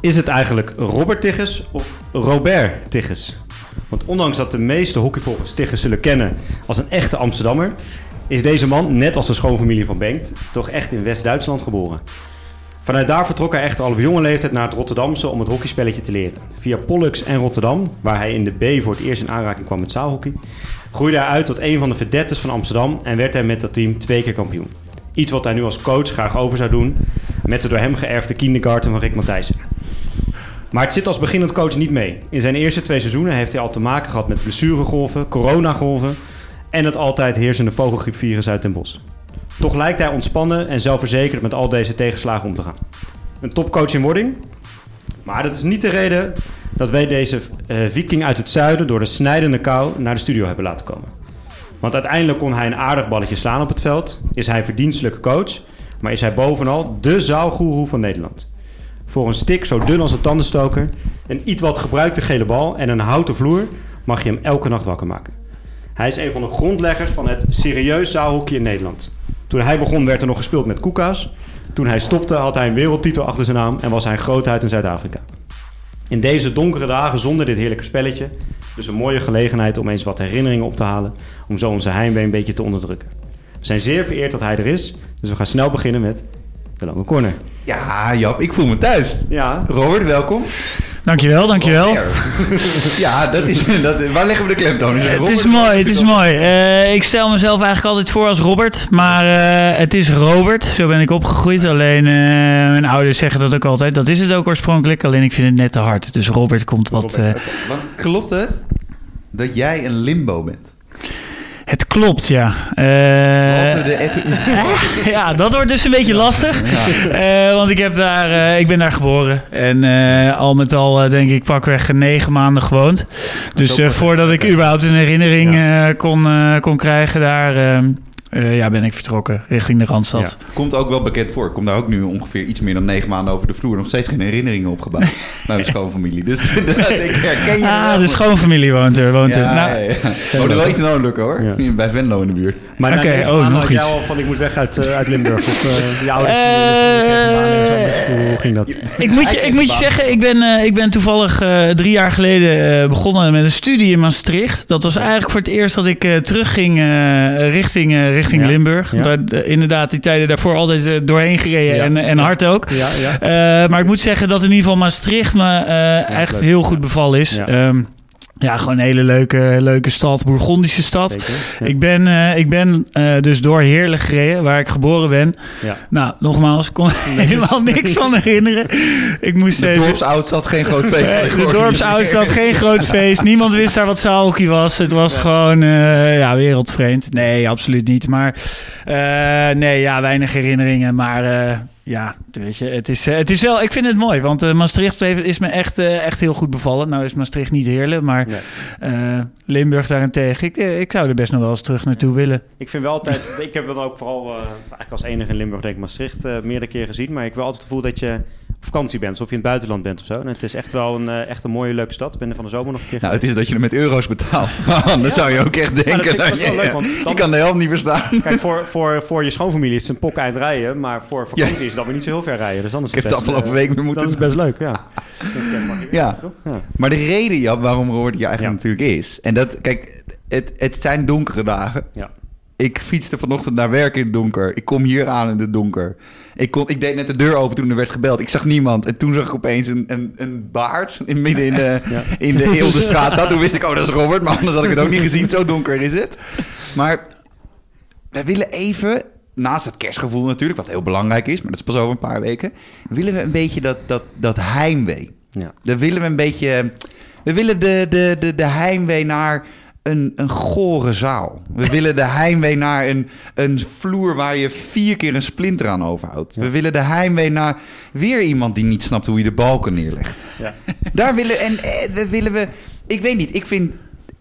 Is het eigenlijk Robert Tigges of Robert Tigges? Want ondanks dat de meeste hockeyvolgers Tigges zullen kennen als een echte Amsterdammer, is deze man, net als de schoonfamilie van Bengt, toch echt in West-Duitsland geboren. Vanuit daar vertrok hij echter al op jonge leeftijd naar het Rotterdamse om het hockeyspelletje te leren. Via Pollux en Rotterdam, waar hij in de B voor het eerst in aanraking kwam met zaalhockey, groeide hij uit tot een van de verdettes van Amsterdam en werd hij met dat team twee keer kampioen. Iets wat hij nu als coach graag over zou doen met de door hem geërfde kindergarten van Rick Matthijssen. Maar het zit als beginnend coach niet mee. In zijn eerste twee seizoenen heeft hij al te maken gehad met blessuregolven, coronagolven en het altijd heersende vogelgriepvirus uit Den Bosch. Toch lijkt hij ontspannen en zelfverzekerd met al deze tegenslagen om te gaan. Een topcoach in wording? Maar dat is niet de reden dat wij deze eh, viking uit het zuiden door de snijdende kou naar de studio hebben laten komen. Want uiteindelijk kon hij een aardig balletje slaan op het veld, is hij verdienstelijke coach, maar is hij bovenal de zaalgoeroe van Nederland. Voor een stick zo dun als een tandenstoker, een iets wat gebruikte gele bal en een houten vloer mag je hem elke nacht wakker maken. Hij is een van de grondleggers van het serieus zaalhockey in Nederland. Toen hij begon werd er nog gespeeld met koeka's. Toen hij stopte had hij een wereldtitel achter zijn naam en was hij een grootheid in Zuid-Afrika. In deze donkere dagen zonder dit heerlijke spelletje, dus een mooie gelegenheid om eens wat herinneringen op te halen, om zo onze heimwee een beetje te onderdrukken. We zijn zeer vereerd dat hij er is, dus we gaan snel beginnen met de lange corner. Ja, Jap, ik voel me thuis. Ja, Robert, welkom. Dankjewel, dankjewel. Ja, dat is, dat, waar leggen we de klemtoon? Is Het Robert is of mooi, het is mooi. Eh, ik stel mezelf eigenlijk altijd voor als Robert, maar eh, het is Robert. Zo ben ik opgegroeid. Alleen eh, mijn ouders zeggen dat ook altijd. Dat is het ook oorspronkelijk, alleen ik vind het net te hard. Dus Robert komt wat... eh, Want klopt het dat jij een limbo bent? Het klopt, ja. Eh, er even in... ja, dat wordt dus een beetje lastig. Eh, want ik, heb daar, eh, ik ben daar geboren. En eh, al met al, eh, denk ik, pakweg negen maanden gewoond. Dus eh, voordat ik überhaupt een herinnering eh, kon, eh, kon krijgen daar... eh, ja, ben ik vertrokken richting de Randstad. Komt ook wel bekend voor. Ik kom daar ook nu ongeveer iets meer dan negen maanden over de vloer. Nog steeds geen herinneringen opgebouwd naar mijn schoonfamilie. Dus dat, ik herken je Ah, de schoonfamilie woont er. Woont er. Nou, ja, ja. Oh, er wel iets in lukken hoor. Ja. Bij Venlo in de buurt. maar Oké, oh, nog iets. al van ik moet weg uit, eh, uit Limburg. Of uh. Eh, hoe ging dat? Ik moet je, ik moet je zeggen, ik ben, ik ben toevallig drie jaar geleden eh, begonnen met een studie in Maastricht. Dat was eigenlijk voor het eerst dat ik eh, terugging eh, richting, eh, richting Ja. Limburg. Ja. Daar, eh, inderdaad, die tijden daarvoor altijd eh, doorheen gereden Ja. en, en hard ook. Eh, maar ik moet zeggen dat in ieder geval Maastricht me echt leuk. heel goed bevallen is. Ja. Ja. gewoon een hele leuke, leuke stad, Bourgondische stad. Zeker. Ja. Ik ben, eh, ik ben eh, dus door Heerlen gereden, waar ik geboren ben. Ja. Nou, nogmaals, ik kon helemaal niks van herinneren. Ik moest De even... had geen groot feest De had geen groot feest. Niemand wist daar wat zaalhockey was. Het was gewoon eh, ja, wereldvreemd. Nee, absoluut niet. Maar eh, nee, ja, weinig herinneringen. Maar eh, ja, weet je, het is, eh, het is wel... Ik vind het mooi, want eh, Maastricht heeft- is me echt, eh, echt heel goed bevallen. Nou is Maastricht niet Heerlen, maar Nee. Limburg daarentegen. Ik, ik zou er best nog wel eens terug naartoe willen. Ik vind wel altijd, ik heb dan ook vooral, eigenlijk als enige in Limburg, denk ik Maastricht, meerdere keren gezien. Maar ik heb wel altijd het gevoel dat je vakantie bent, alsof je in het buitenland bent of zo. En het is echt wel een, eh, echt een mooie, leuke stad. Ik ben er van de zomer nog een keer Nou, het is dat je er met euro's betaalt. Maar anders zou je ook echt dat denken... dat best wel je, leuk, want dan- je kan de helft niet verstaan. Kijk, voor, voor, voor je schoonfamilie is het een pok eind rijden, maar voor vakantie is het dan weer niet zo heel ver rijden. Dus dan is Ik heb het de best, afgelopen eh, week weer moeten Dat is best leuk, ja. Ja. Maar de reden, Jap, waarom Robert hier eigenlijk natuurlijk is... En dat, kijk, het, het zijn donkere dagen. Ja. Ik fietste vanochtend naar werk in het donker. Ik kom hier aan in het donker. Ik, kon, ik deed net de deur open toen er werd gebeld. Ik zag niemand. En toen zag ik opeens een, een, een baard in midden in de, Ja. in de Eelde-straat staan. Toen wist ik, oh, dat is Robert. Maar anders had ik het ook niet gezien. Zo donker is het. Maar wij willen even, naast het kerstgevoel natuurlijk, wat heel belangrijk is, maar dat is pas over een paar weken, willen we een beetje dat, dat, dat heimwee. Ja. Dan willen we een beetje. We willen de, de, de, de heimwee naar een, een gore zaal. We willen de heimwee naar een, een vloer waar je vier keer een splinter aan overhoudt. We willen de heimwee naar weer iemand die niet snapt hoe je de balken neerlegt. Ja. Daar willen, en, eh, willen we. Ik weet niet, ik vind.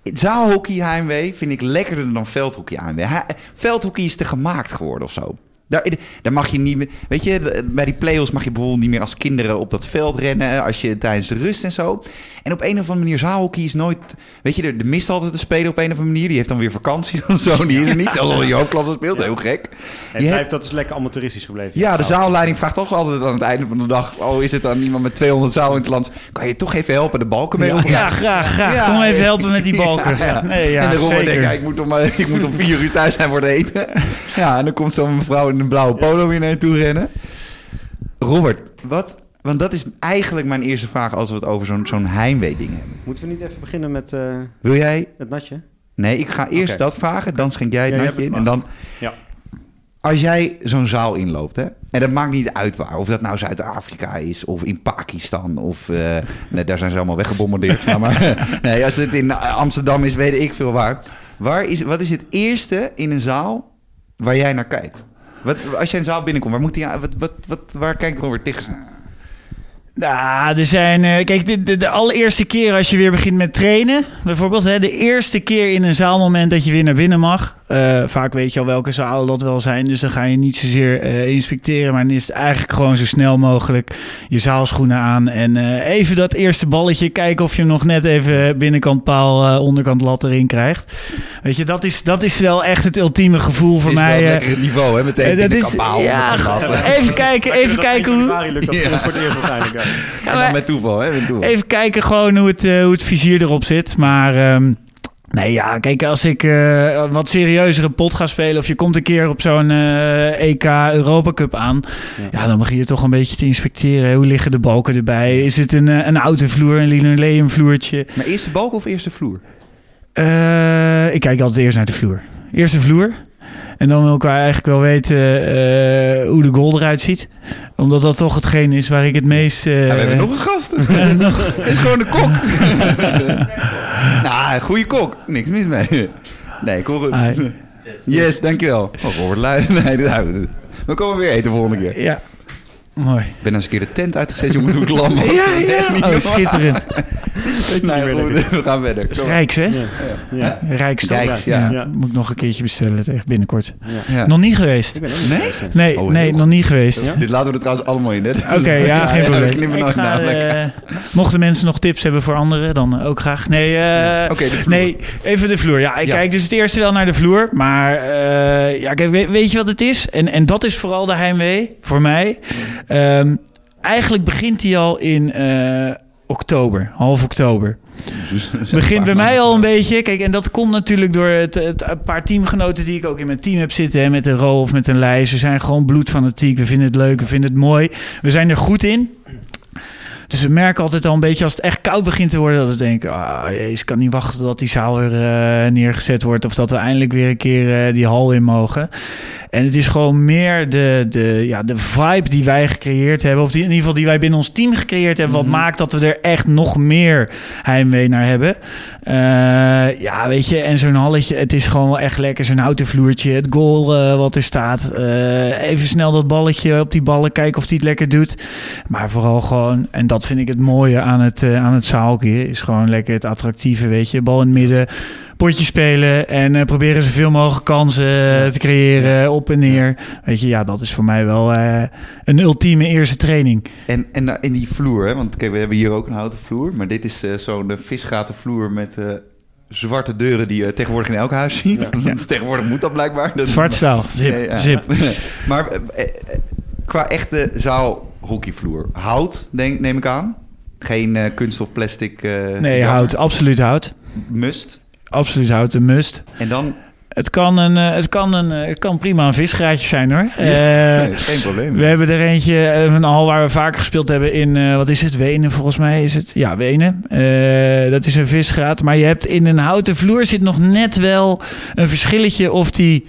Zaalhockey heimwee vind ik lekkerder dan veldhockey heimwee. Veldhockey is te gemaakt geworden of zo. Daar, daar mag je niet meer... Weet je, bij die play-offs mag je bijvoorbeeld niet meer als kinderen op dat veld rennen... als je tijdens de rust en zo. En op een of andere manier, zaalhockey is nooit... Weet je, er, er mist altijd een speler op een of andere manier. Die heeft dan weer vakantie of zo. Die is er niet, zelfs al in je hoofdklasse speelt. Heel gek. Je blijft, hebt- dat is lekker amateuristisch gebleven. Ja, de zaalleiding vraagt toch altijd aan het einde van de dag... oh, is het dan iemand met 200 zaal in het land? Kan je toch even helpen de balken mee op? Ja, graag, graag. Ja, Kom even ja. helpen met die balken. Ja, ja. Nee, ja, en de denkt, ja, ik, moet om, eh, ik moet om vier uur thuis zijn voor het eten. Ja, en dan komt zo'n mevrouw in een blauwe polo weer naar je toe rennen. Robert, wat... Want dat is eigenlijk mijn eerste vraag als we het over zo'n zo'n heimwee-ding hebben. Moeten we niet even beginnen met eh, Wil jij... het natje? Nee, ik ga eerst dat vragen, dan schenk jij het Ja, natje in. En dan... Ja. Als jij zo'n zaal inloopt, hè, en dat maakt niet uit waar, of dat nou Zuid-Afrika is, of in Pakistan, of eh, nee, daar zijn ze allemaal weggebombardeerd. nou, maar nee, als het in Amsterdam is, weet ik veel waar. waar is, wat is het eerste in een zaal waar jij naar kijkt? Wat, als jij een zaal binnenkomt, waar, moet die, wat, wat, wat, waar kijkt Robert Tiggers naar? Nou, er zijn. eh, kijk, de, de, de allereerste keer als je weer begint met trainen, bijvoorbeeld, hè, de eerste keer in een zaalmoment dat je weer naar binnen mag. eh, vaak weet je al welke zalen dat wel zijn, dus dan ga je niet zozeer eh, inspecteren, maar dan is het eigenlijk gewoon zo snel mogelijk je zaalschoenen aan en eh, even dat eerste balletje kijken of je hem nog net even binnenkant paal, eh, onderkant lat erin krijgt. Weet je, dat is, dat is wel echt het ultieme gevoel voor is mij. wel eh, lekker het niveau, hè? Meteen is, kabaal. ja, lat. even kijken, even kijken hoe. januari lukt dat Ja. voor ons voor het eerst waarschijnlijk. Ja. Ja, En maar- dan met toeval, hè? Met toeval. Even kijken gewoon hoe het, eh, hoe het vizier erop zit. Maar ehm, nee, ja, kijk, als ik eh, wat serieuzere pot ga spelen... of je komt een keer op zo'n eh, EK Europa Cup aan... Ja. dan begin je toch een beetje te inspecteren. Hoe liggen de balken erbij? Is het een, een oude vloer, een linoleumvloertje? Maar eerste balk of eerste vloer? Eh, ik kijk altijd eerst naar de vloer. Eerst de vloer. En dan wil ik eigenlijk wel weten eh, hoe de goal eruit ziet. Omdat dat toch hetgeen is waar ik het meest... eh, Ja, we hebben nog een gast. nog- Het is gewoon een kok. nou, een goede kok. Niks mis mee. Nee, ik hoor het. Yes, dankjewel. Oh, Robert Luijden. Nee, dat- we komen weer eten volgende keer. Ja, mooi. Ik ben eens een keer de tent uitgezet, jongen, toen ik lam was. Ja, ja. echt niet Oh, schitterend. Nee, meer goed, we gaan verder. Kom. Rijks, hè? Ja. Ja. Rijks? Rijks, ja. Ja. Moet ik nog een keertje bestellen, tegen binnenkort. Ja. Nog niet geweest. Ik ben ook niet Nee? geweest, Nee, Oh, nee nog niet geweest. Ja? Dit laten we er trouwens allemaal in, hè? Oké, ja, geen probleem. eh, mochten mensen nog tips hebben voor anderen, dan eh, ook graag. Nee, eh, vloer. nee, even de vloer. Ja, ik Ja. kijk dus het eerste wel naar de vloer. Maar eh, ja, kijk, weet, weet je wat het is? En, en dat is vooral de heimwee voor mij. Ehm, eigenlijk begint hij al in eh, oktober, half oktober. begint bij mij al een beetje. Kijk, en dat komt natuurlijk door het, het een paar teamgenoten die ik ook in mijn team heb zitten. Hè, met een Ro of met een Lijs. We zijn gewoon bloedfanatiek. We vinden het leuk, we vinden het mooi. We zijn er goed in. Dus we merken altijd al een beetje als het echt koud begint te worden... dat we denken, ah, jezus, ik kan niet wachten tot die zaal weer eh, neergezet wordt... of dat we eindelijk weer een keer eh, die hal in mogen. En het is gewoon meer de, de, ja, de vibe die wij gecreëerd hebben... of die, in ieder geval die wij binnen ons team gecreëerd hebben... wat maakt dat we er echt nog meer heimwee naar hebben. Eh, ja, weet je, en zo'n halletje, het is gewoon wel echt lekker. Zo'n houten vloertje, het goal eh, wat er staat. Eh, even snel dat balletje op die ballen, kijken of die het lekker doet. Maar vooral gewoon, en dat vind ik het mooie aan het, aan het zaaltje... is gewoon lekker het attractieve, weet je. Bal in het midden, potje spelen... en eh, proberen zoveel mogelijk kansen eh, te creëren, op en neer. Weet je, ja, dat is voor mij wel eh, een ultieme eerste training. En, en uh, in die vloer, hè? want kijk, we hebben hier ook een houten vloer. Maar dit is uh, zo'n visgaten vloer met uh, zwarte deuren die je tegenwoordig in elk huis ziet. Ja. tegenwoordig moet dat blijkbaar. Dat Zwart staal, zip. Ja, ja. zip. maar qua echte zaalhockeyvloer, hout denk, neem ik aan? Geen uh, kunststof, plastic? Uh, nee, hout. Absoluut hout. Must? Absoluut hout, een must. En dan het kan, een, uh, het, kan een, uh, het kan prima een visgraatje zijn hoor. Ja, uh, geen probleem. We hebben er eentje, een hal waar we vaker gespeeld hebben in, uh, wat is het, Wenen volgens mij is het. Ja, Wenen. Uh, dat is een visgraat. Maar je hebt in een houten vloer zit nog net wel een verschilletje of die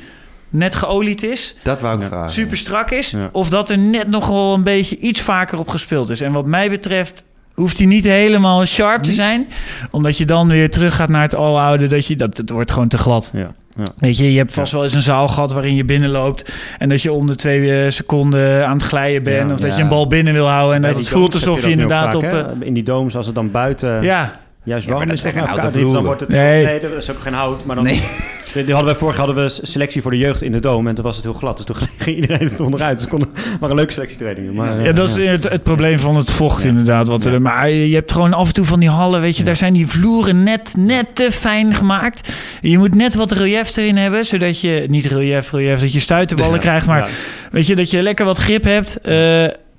net geolied is. Dat wou ik vragen. Super strak is. Ja. Of dat er net nog wel een beetje iets vaker op gespeeld is. En wat mij betreft hoeft hij niet helemaal sharp te zijn. Omdat je dan weer terug gaat naar het aloude. Dat, je, dat het wordt gewoon te glad. Ja. Ja. Weet je, je hebt vast wel eens een zaal gehad waarin je binnenloopt. En dat je om de twee seconden aan het glijden bent. Ja, of dat ja. je een bal binnen wil houden. En dat het voelt alsof je, inderdaad op. hè? In die domes, als het dan buiten ja, juist Ja, warm is, dan wordt het... Nee. nee, dat is ook geen hout, maar dan... Nee. Die hadden wij vorig hadden we selectie voor de jeugd in de Dome en toen was het heel glad. Dus toen ging iedereen het onderuit. Dus kon, maar een leuke selectietrainingen. Maar, Ja, dat is het, het probleem van het vocht inderdaad. Wat er, maar je hebt gewoon af en toe van die hallen, weet je, daar zijn die vloeren net, net te fijn gemaakt. Je moet net wat relief erin hebben, zodat je, niet relief, relief, dat je stuiterballen krijgt, maar weet je, dat je lekker wat grip hebt. Eh,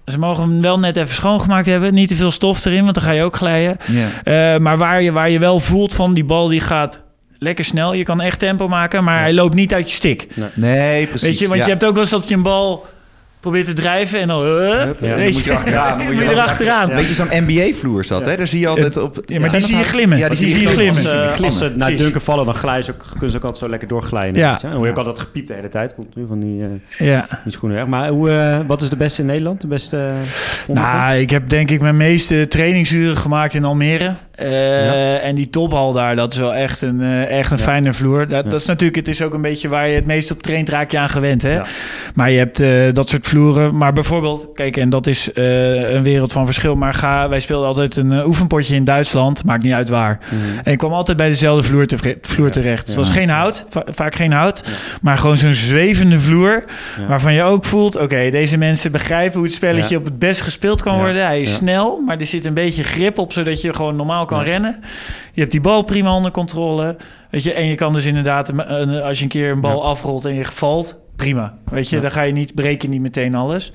ze mogen hem wel net even schoongemaakt hebben, niet te veel stof erin, want dan ga je ook glijden. Eh, maar waar je, waar je wel voelt van die bal die gaat lekker snel, je kan echt tempo maken, maar hij loopt niet uit je stick. Nee, precies. Weet je, want ja. je hebt ook wel eens dat je een bal probeert te drijven en dan, Hup, Ja. weet moet je je, achteraan. Dan moet je er erachteraan. Een beetje zo'n NBA-vloer zat, hè? Daar zie je altijd op... Ja, maar die zie je glimmen. Ja, Die die zie je je glimmen. Als, glimmen. als ze naar Precies. dunker vallen, dan glijden ze ook, kunnen ze ook altijd zo lekker doorglijden. Ja. weet je. En dan hoor je ook altijd gepiept de hele tijd. Komt nu van die, eh, Ja. die schoenen weg. Maar hoe, eh, wat is de beste in Nederland? De beste eh? Nou, ik heb denk ik mijn meeste trainingsuren gemaakt in Almere. Eh, En die tophal daar, dat is wel echt een, eh, echt een Ja. fijne vloer. Dat, Ja. dat is natuurlijk, het is ook een beetje waar je het meest op traint, raak je aan gewend. Hè? Maar je hebt eh, dat soort vloeren. Maar bijvoorbeeld, kijk, en dat is een wereld van verschil. Maar ga, wij speelden altijd een oefenpotje in Duitsland, maakt niet uit waar. Mhm. En ik kwam altijd bij dezelfde vloer, te, vloer terecht. Het was geen hout, va- vaak geen hout, maar gewoon zo'n zwevende vloer. Waarvan je ook voelt, oké, deze mensen begrijpen hoe het spelletje op het best gespeeld kan worden. Hij is snel, maar er zit een beetje grip op, zodat je gewoon normaal kan Ja. rennen. Je hebt die bal prima onder controle. Weet je, en je kan dus inderdaad, als je een keer een bal Ja. afrolt en je valt, prima. Weet je, Ja. dan ga je niet, breek je niet meteen alles.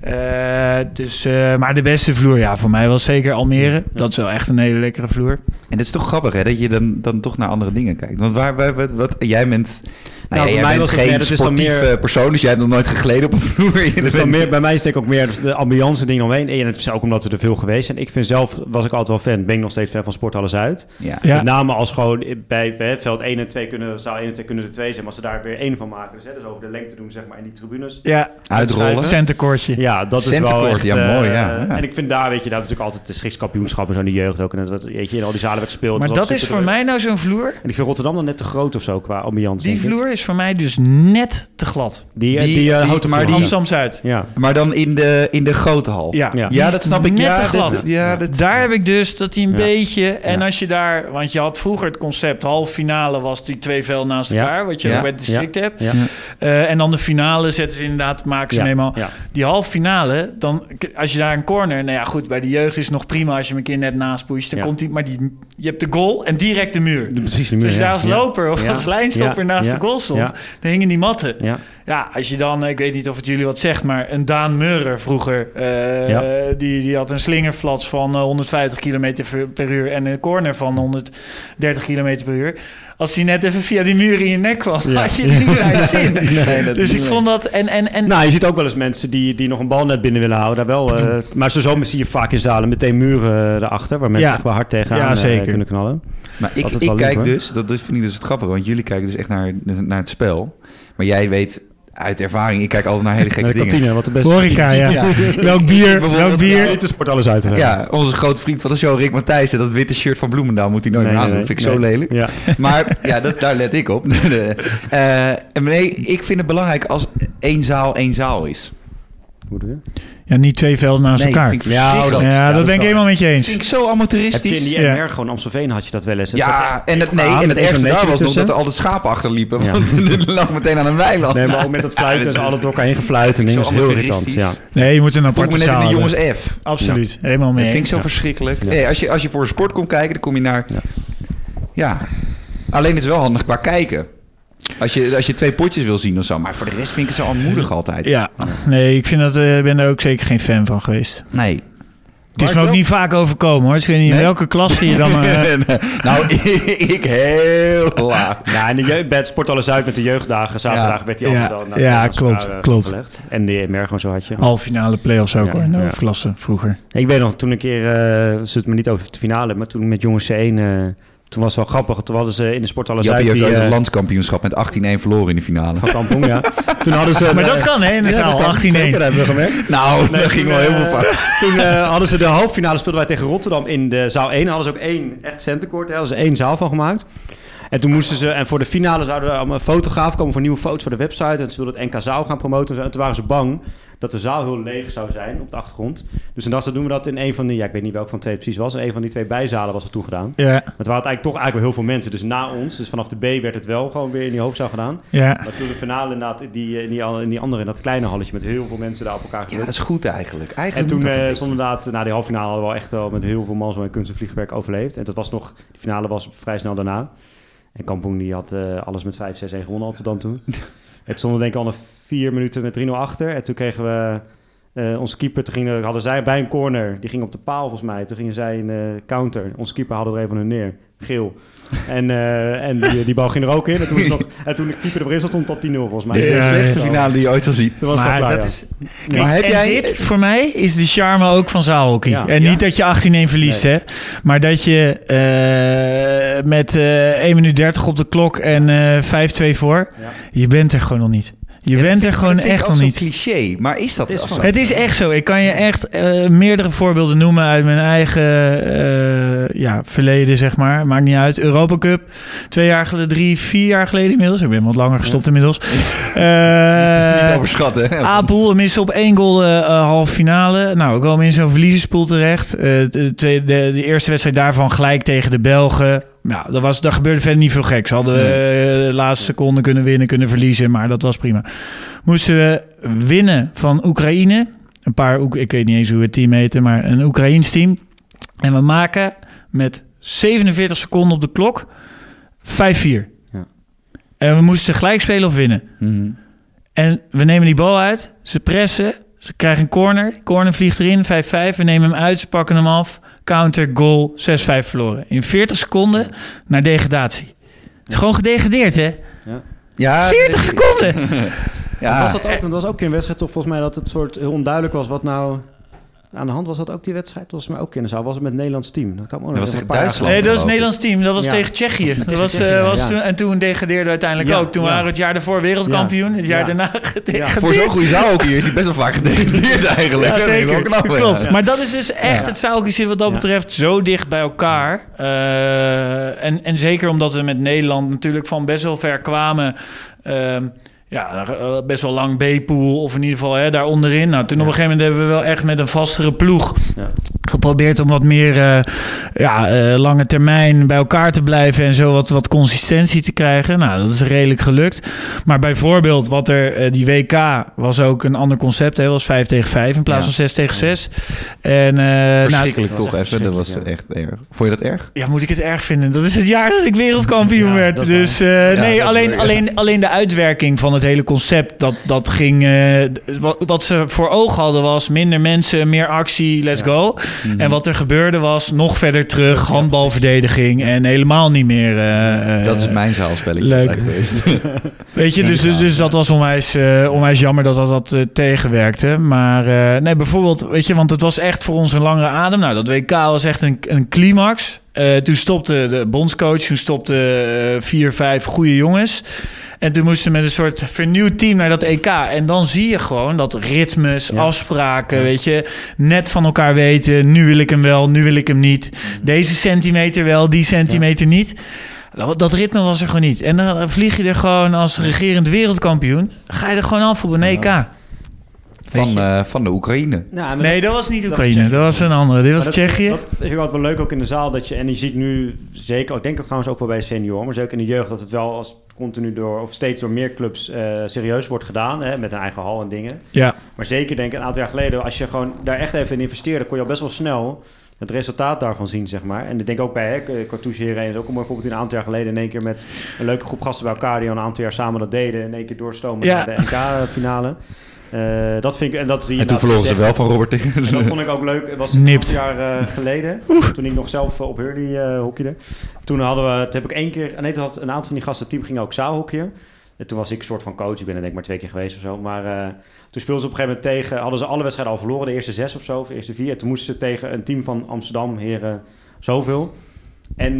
Eh, dus, eh, maar de beste vloer, ja, voor mij was zeker Almere. Dat is wel echt een hele lekkere vloer. En het is toch grappig, hè? Dat je dan, dan toch naar andere dingen kijkt. Want waar, waar, wat, wat- jij bent... Nou, bij ja, mij jij was bent het geen meer- het is dan sportief meer- eh, persoon, dus jij hebt nog nooit gegleden op een vloer. Dus dan meer, bij mij is het denk ik ook meer de ambiance dingen omheen. En het is ook omdat we er veel geweest zijn. Ik vind zelf, was ik altijd wel fan, ben ik nog steeds fan van Sporthallen Zuid. Ja. Ja. Met name als gewoon bij, bij veld 1 en 2 kunnen, zaal 1 en 2 kunnen er 2 zijn. Maar als ze daar weer één van maken, dus, hè, dus over de lengte doen zeg maar in die tribunes. Ja, Uitrollen. centercourtje. Ja, dat is wel echt... ja, eh, mooi, ja, ja. En ik vind daar, weet je, daar natuurlijk altijd de schrikskampioenschappen, zo in de jeugd ook. En dat, wat- weet je, in al die zalen werd gespeeld. Maar dat is voor mij nou zo'n vloer. En ik vind Rotterdam dan net te groot of zo qua ambiance. Die vloer is voor mij dus net te glad. Die, eh, Die- die, eh, die- maar die- Amsterdam-Zuid. Ja. Maar dan in de, in de grote hal. Ja, Ja. Dat snap ik. Net ja, te glad. ja, dat, Daar heb ik dus dat hij een Ja. beetje... En Ja. als je daar... Want je had vroeger het concept... halve finale was die twee velden naast Ja. elkaar... wat je Ja. ook bij het district hebt. Ja. Eh, en dan de finale zetten ze inderdaad... maken ze. Ja. Die halve finale... dan als je daar een corner... nou ja, goed, bij de jeugd is het nog prima... als je hem een keer net naast pusht. Dan Ja. komt hij... Maar die, je hebt de goal en direct de muur. De- Precies, de Dus muur, ja. daar als loper of Ja. als lijnstopper Ja. naast Ja. de goal stond... Ja. dan hingen die matten. Ja. Ja, als je dan, eh, ik weet niet of het jullie wat zegt, maar een Daan Meurer vroeger, eh, Ja. die, die had een slingerflats van eh, 150 km per uur en een corner van 130 km per uur. Als die net even via die muur in je nek kwam, Ja. had je het niet bij zin. Nee, dat Dus ik vond dat, en, en, en Nou, je ziet ook wel eens mensen die, die nog een bal net binnen willen houden. Daar wel, eh, maar zo zie je vaak in zalen meteen muren eh, erachter... waar mensen Ja. echt wel hard tegenaan Ja, eh, zeker. kunnen knallen. Maar ik, ik wel kijk hoor. dus, dat is- vind ik dus het grappige, want jullie kijken dus echt naar, naar het spel. Maar jij weet uit ervaring, ik kijk altijd naar hele gekke Naar de dingen. kantine, wat de beste... horeca, ja. Ja. Welk bier, welk bier. Is sport alles uit. Ja, onze grote vriend van de show, Rick Matthijssen, dat witte shirt van Bloemendaal moet hij nooit Nee, meer nee, aandoen. nee. vind ik zo lelijk. Ja. Maar ja, dat, daar let ik op. Eh, en nee, ik vind het belangrijk als één zaal één zaal is. Hoe doe je? Ja, niet twee velden naast Nee, elkaar. vind ik Ja, dat- ja, ja, dat dat ben ik helemaal met je vind eens. ik zo Heb je in amateuristisch. die Ja. MR gewoon Amstelveen had je dat wel eens. Zat Ja, echt en het, nee, en het ergste daar was nog dat er altijd schapen achterliepen. Ja. Want het lag meteen aan een weiland. Nee, maar ook met dat fluiten Ja, en dat alle door elkaar heen gefluit en. Dat is heel irritant. amateuristisch. Ja. Nee, je moet een aparte me net in zaal de jongens. F. Absoluut, helemaal Dat mee vind ik zo Ja. verschrikkelijk. Ja. Hey, als, je, als je voor een sport komt kijken, dan kom je naar... Ja. Ja. Alleen het is wel handig qua kijken. Als je, als je twee potjes wil zien of zo. Maar voor de rest vind ik het zo aanmoedig altijd. Ja, nee, ik vind dat, eh, ben daar ook zeker geen fan van geweest. Nee. Het is me ook niet vaak overkomen hoor. Dus ik weet niet in Nee? welke klas je dan... eh, nou, ik heel laag. Ja, en de jeugd, bij het Sport Alles Uit met de jeugddagen, zaterdag Ja. werd die altijd Ja. wel inderdaad Ja, klopt, eh, klopt. gelegd. En de MR gewoon zo had je. halve finale play-offs ook Ja, hoor, in de ja. overklasse vroeger. Ik weet nog, toen een keer, eh ze het me niet over de finale, maar toen met jongens C1, eh, toen was het wel grappig. Toen hadden ze in de Sport Alles Jappie Uit heeft die, het eh, landskampioenschap met 18-1 verloren in de finale. van Kampong, ja. Toen hadden ze... Maar dat kan hè, in de Ja, zaal, dat kan. 18-1. Zeker, dat hebben we gemerkt. Nou, Nee, dat ging toen, wel heel eh, veel fout. Toen eh, hadden ze de halve finale speelden wij tegen Rotterdam in de zaal 1. Hadden ze ook één echt centercourt. Daar hadden ze één zaal van gemaakt. En toen moesten ze, en voor de finale zouden er allemaal fotografen komen voor nieuwe foto's voor de website. En ze wilden het NK Zaal gaan promoten. En toen waren ze bang dat de zaal heel leeg zou zijn op de achtergrond. Dus toen dachten doen we dat in een van die, ja, ik weet niet welke van twee het precies was, in een van die twee bijzalen was het toen gedaan. Ja, Maar het waren eigenlijk toch eigenlijk wel heel veel mensen. Dus na ons, dus vanaf de B werd het wel gewoon weer in die hoofdzaal gedaan. ja. Maar toen de finale inderdaad die, in, die, in die andere, in dat kleine halletje met heel veel mensen daar op elkaar Ja, gedrukt. dat is goed eigenlijk. En eigenlijk toen dat een eh stond inderdaad, na die halve finale hadden we wel echt wel met heel veel man zo in kunst en vliegwerk overleefd. En dat was nog, de finale was vrij snel daarna. En Kampong die had eh, alles met 5, 6, 1 gewonnen al tot dan toe. het stonden denk ik al een vier minuten met 3-0 achter. En toen kregen we eh, onze keeper, toen gingen, hadden zij bij een corner, die ging op de paal volgens mij. Toen gingen zij een eh, counter. Onze keeper haalde er even hun neer, geel. En, eh, en die, die bal ging er ook in. En toen, nog, en toen de keeper erin stond al 10-0 volgens mij. Dit is de Ja, slechtste ja. finale die je ooit zal zien. Toen was Maar dat ja. is... Maar heb en jij- dit voor mij is de charme ook van zaalhockey. Ja. En Ja. niet dat je 18-1 verliest, Nee. hè. Maar dat je eh, met eh 1 minuut 30 op de klok en eh 5-2 voor... Ja. Je bent er gewoon nog niet. Je Ja, bent vind er ik- gewoon echt nog niet. cliché, maar is dat is zo? Het is echt zo. Ik kan je echt eh, meerdere voorbeelden noemen uit mijn eigen eh, ja, verleden, zeg maar. Maakt niet uit. Europa Cup, twee jaar geleden, drie, vier jaar geleden inmiddels. Ik ben wat langer gestopt inmiddels. Eh, Niet overschatten. hè? Apel missen op één goal halve finale. Nou, we komen in zo'n verliezerspoel terecht. Eh, de, de, de eerste wedstrijd daarvan gelijk tegen de Belgen. Nou, dat was, daar gebeurde verder niet veel geks. Hadden we eh, de laatste seconde kunnen winnen, kunnen verliezen. Maar dat was prima. Moesten we winnen van Oekraïne. Een paar, ik weet niet eens hoe het team heette, maar een Oekraïns team. En we maken met 47 seconden op de klok 5-4. Ja. En we moesten gelijk spelen of winnen. Mhm. En we nemen die bal uit. Ze pressen. Ze krijgen een corner. Corner vliegt erin. 5-5. We nemen hem uit. Ze pakken hem af. Counter, goal. 6-5 verloren. In 40 seconden naar degradatie. Het is gewoon gedegradeerd, hè? Ja, 40 seconden! Ja, Was dat ook? Dat was ook een wedstrijd toch volgens mij dat het soort heel onduidelijk was wat nou aan de hand was. Dat ook die wedstrijd? Volgens mij ook in de zaal. Was het met het Nederlands team? Dat kan ook nog Dat was tegen een paar jaar Duitsland. Nee, dat was het Nederlands team. Dat was Ja. tegen Tsjechië. Dat was, Tsjechië, eh, was ja. toen, en toen degradeerde we uiteindelijk Ja, ook. Toen ja. waren we het jaar daarvoor wereldkampioen. Het jaar Ja. daarna Ja. gedegradeerd. voor zo'n goede zaal ook hier is hij best wel vaak gedegradeerd eigenlijk. Ja, zeker. knap. Klopt. Maar dat is dus echt, Ja. het zou zit wat dat betreft zo dicht bij elkaar. Eh, en, en zeker omdat we met Nederland natuurlijk van best wel ver kwamen. Ehm, ja, eh, best wel lang B-pool of in ieder geval hè, daar onderin. Nou, toen op een gegeven moment hebben we wel echt met een vastere ploeg Ja. Geprobeerd om wat meer eh, ja, eh, lange termijn bij elkaar te blijven en zo wat, wat consistentie te krijgen. Nou, dat is redelijk gelukt. Maar bijvoorbeeld wat er, eh, die WK was ook een ander concept. Hè, was 5 tegen 5 in plaats Ja. van 6 tegen 6. En, eh, nou, Verschrikkelijk toch even. Dat was echt erg. Vond je dat erg? ja, moet ik het erg vinden? Dat is het jaar dat ik wereldkampioen Ja, werd. Dus eh, Ja, nee, alleen, alleen, alleen de uitwerking van het hele concept, dat, dat ging... wat, wat ze voor ogen hadden was minder mensen, meer actie, let's Ja. go. Mhm. En wat er gebeurde was nog verder terug, handbalverdediging en helemaal niet meer... eh, eh, Dat is mijn zaalspelletje leuk. geweest. Weet je, dus, dus, dus dat was onwijs, eh, onwijs jammer dat dat, dat tegenwerkte. Maar nee, bijvoorbeeld, weet je, want het was echt voor ons een langere adem. Nou, dat WK was echt een, een climax. Toen stopte de bondscoach, toen stopte vier, vijf goede jongens. En toen moesten we met een soort vernieuwd team naar dat EK. En dan zie je gewoon dat ritmes, Ja. afspraken, weet je, net van elkaar weten. Nu wil ik hem wel, nu wil ik hem niet. Deze centimeter wel, die centimeter niet. Dat, dat ritme was er gewoon niet. En dan vlieg je er gewoon als regerend wereldkampioen. Ga je er gewoon af op een EK. Van, eh, van de Oekraïne. Nou, Nee, dat was niet dat Oekraïne. was Dat was een andere. Dit was dat- Tsjechië. Dat vind wel leuk ook in de zaal. Dat je, en je ziet nu zeker, ik denk ook trouwens ook wel bij senior, maar zeker in de jeugd, dat het wel als continu door, of steeds door meer clubs eh, serieus wordt gedaan. Hè, met een eigen hal en dingen. Ja. Maar zeker denk ik een aantal jaar geleden, als je gewoon daar echt even in investeerde, kon je al best wel snel het resultaat daarvan zien, zeg maar. En ik denk ook bij hè, Cartouche hierheen, ook om bijvoorbeeld een aantal jaar geleden in één keer met een leuke groep gasten bij elkaar die al een aantal jaar samen dat deden, in één keer doorstomen Ja. naar de NK-finale. Eh, dat vind ik, en dat zie je En toen verloren ze wel van Robert tegen. en dat vond ik ook leuk. Het was een jaar eh, geleden. Toen ik nog zelf eh, op Hurley eh hockeyde. Toen hadden we, toen heb ik één keer... Nee, toen had een aantal van die gasten, het team ging ook zaalhockeyen. En toen was ik een soort van coach. Ik ben er denk ik maar twee keer geweest of zo. Maar eh, toen speelden ze op een gegeven moment tegen... Hadden ze alle wedstrijden al verloren. De eerste zes of zo, of de eerste vier. En toen moesten ze tegen een team van Amsterdam, heren zoveel. En uh,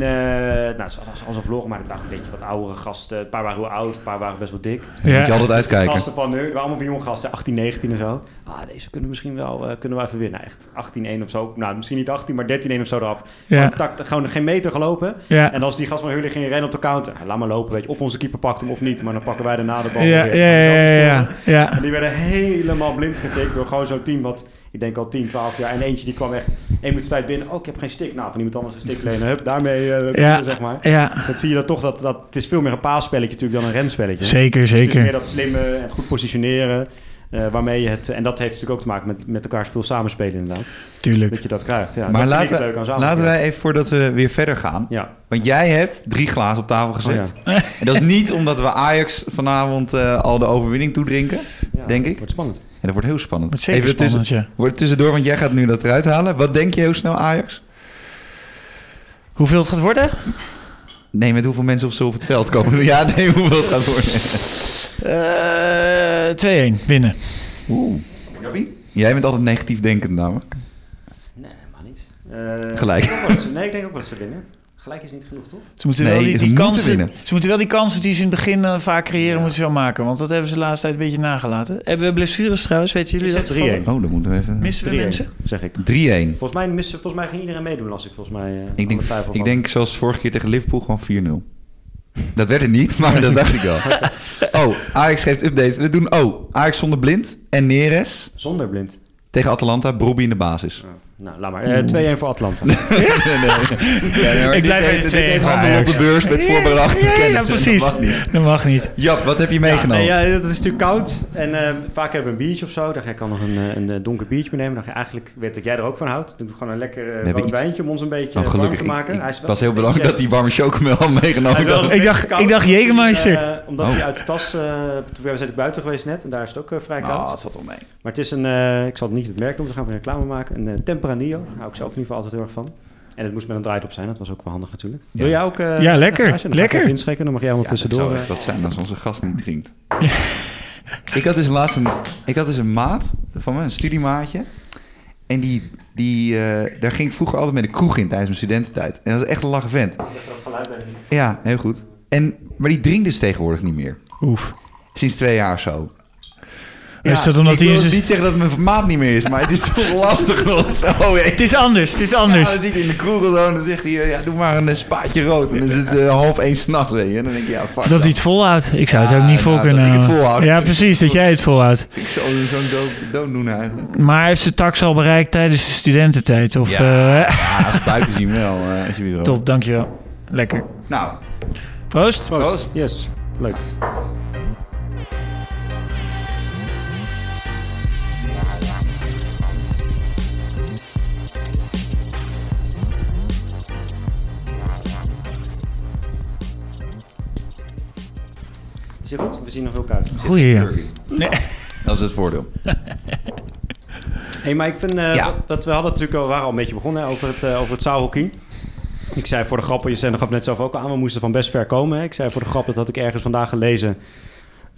nou, ze hadden al maar het waren een beetje wat oudere gasten. Een paar waren heel oud, een paar waren best wel dik. Ja. Moet je altijd uitkijken. Gasten van nu, waren allemaal van jonge gasten, 18, 19 en zo. Ah, deze kunnen we misschien wel, uh, kunnen we even winnen. Echt 18-1 of zo. Nou, misschien niet 18, maar 13-1 of zo eraf. Ja. Gewoon, tak, gewoon geen meter gelopen. Ja. En als die gast van Hurley ging rennen op de counter, laat maar lopen, weet je. Of onze keeper pakt hem of niet, maar dan pakken wij daarna de bal ja, weer. Ja, ja, ja, ja, En die werden helemaal blind getikt door gewoon zo'n team wat ik denk al 10, 12 jaar. En eentje die kwam echt één minuut tijd binnen. Oh, ik heb geen stick. Nou, van iemand anders een stick lenen. Hup, daarmee, uh, ja, zeg maar. Ja. Dat zie je dat toch. Dat, dat, het is veel meer een paasspelletje natuurlijk dan een renspelletje. Zeker, dus zeker. Het is meer dat slimme en goed positioneren. Uh, waarmee je het... En dat heeft natuurlijk ook te maken met, met elkaar veel samenspelen inderdaad. Tuurlijk. Dat je dat krijgt. Ja, maar dat laten, we, laten wij even, voordat we weer verder gaan... Ja. Want jij hebt drie glazen op tafel gezet. Oh, ja. En dat is niet omdat we Ajax vanavond uh, al de overwinning toedrinken, ja, denk ik. wordt spannend. En dat wordt heel spannend. Wordt zeker Even spannend, tussen, Wordt tussendoor, want jij gaat nu dat eruit halen. Wat denk je heel snel, Ajax? Hoeveel het gaat worden? Nee, met hoeveel mensen of zo op het veld komen. ja, nee, hoeveel het gaat worden. Uh, 2-1, winnen. Oeh. Gabi? Jij bent altijd negatief denkend namelijk. Nee, helemaal niet. Uh, Gelijk. nee, ik denk ook wel dat ze winnen. Gelijk is niet genoeg, toch? Ze moeten, nee, wel die, kansen, ze moeten wel die kansen die ze in het begin uh, vaak creëren, ja. moeten ze wel maken. Want dat hebben ze de laatste tijd een beetje nagelaten. Hebben we blessures trouwens, weten jullie ik dat? 3-1. Oh, dan moeten we even... Missen we mensen? Zeg ik. 3-1. Volgens mij, missen, volgens mij ging iedereen meedoen, als ik volgens mij... Uh, ik denk, ik denk zoals vorige keer tegen Liverpool gewoon 4-0. Dat werd het niet, maar dat dacht ik wel. Oh, Ajax geeft update. We doen, oh, Ajax zonder blind en Neres. Zonder blind. Tegen Atalanta, Brobbey in de basis. Oh. Nou, laat maar. Uh, 2-1 voor Atlanta. nee, nee, nee. Ja, ik blijf bij dit heeft handen op de beurs met voorbedachte ja, kennis. Ja, precies. Dat mag niet. Dat mag niet. Jap, wat heb je meegenomen? Ja, nee, ja, dat is natuurlijk koud. En uh, vaak hebben we een biertje of zo. Dan ga ik dan nog een, een, een donker biertje meenemen. Dan ga je eigenlijk, weet dat jij er ook van houdt. Dan doe ik gewoon een lekker uh, rood wijntje om ons een beetje oh, warm te maken. Ik, ik, hij was heel belangrijk dat die warme chocomel meegenomen had. Ik dacht, ik dacht Jägermeister. Uh, omdat oh. hij uit de tas... Uh, we zijn buiten geweest net. En daar is het ook vrij koud. Oh, dat valt wel mee. Maar het is een... ik zal het niet het merk noemen. Dan gaan we reclame maken. Een Tempranillo. Daar hou ik zelf in ieder geval altijd heel erg van. En het moest met een draaidop zijn, dat was ook wel handig natuurlijk. Ja. Wil jij ook... Uh, ja, lekker. lekker. inschenken, dan mag jij allemaal ja, tussendoor. Dat zou echt wat zijn als onze gast niet drinkt. Ik had dus laatst een, ik had dus een maat van me, een studiemaatje. En die, die, uh, daar ging ik vroeger altijd mee de kroeg in tijdens mijn studententijd. En dat is echt een lachen vent. Dat geluid bij Ja, heel goed. En, maar die drinkt dus tegenwoordig niet meer. Oef. Sinds twee jaar of zo. Ja, is dat omdat ik wil hij is... niet zeggen dat het mijn maat niet meer is, maar het is toch lastig nog zo. Het is anders, het is anders. Ja, dan zit hij in de kroeg zo en dan zegt hij, ja, doe maar een spaatje rood. En dan is het uh, half één s'nachts, weet je. En dan denk je, ja, fuck Dat hij het volhoudt. Ik zou het ook niet vol nou, kunnen dat ik het volhoud. Ja, precies, dat jij het volhoudt. Ik zou zo'n dood, dood doen eigenlijk. Maar heeft ze tax al bereikt tijdens de studententijd? Of, ja, uh, ja, als buiten zien wel. Uh, als je weer Top, dankjewel. Lekker. Nou. Proost. Proost. Proost. Yes, leuk. Is je goed? We zien nog koud. Goeie, ja. Nee. Dat is het voordeel. hey, maar ik vind uh, ja. dat we hadden natuurlijk al, waren al een beetje begonnen over het, uh, over het zaalhockey. Ik zei voor de grap, je zei nog net zelf ook aan, we moesten van best ver komen. Hè? Ik zei voor de grap, dat had ik ergens vandaag gelezen.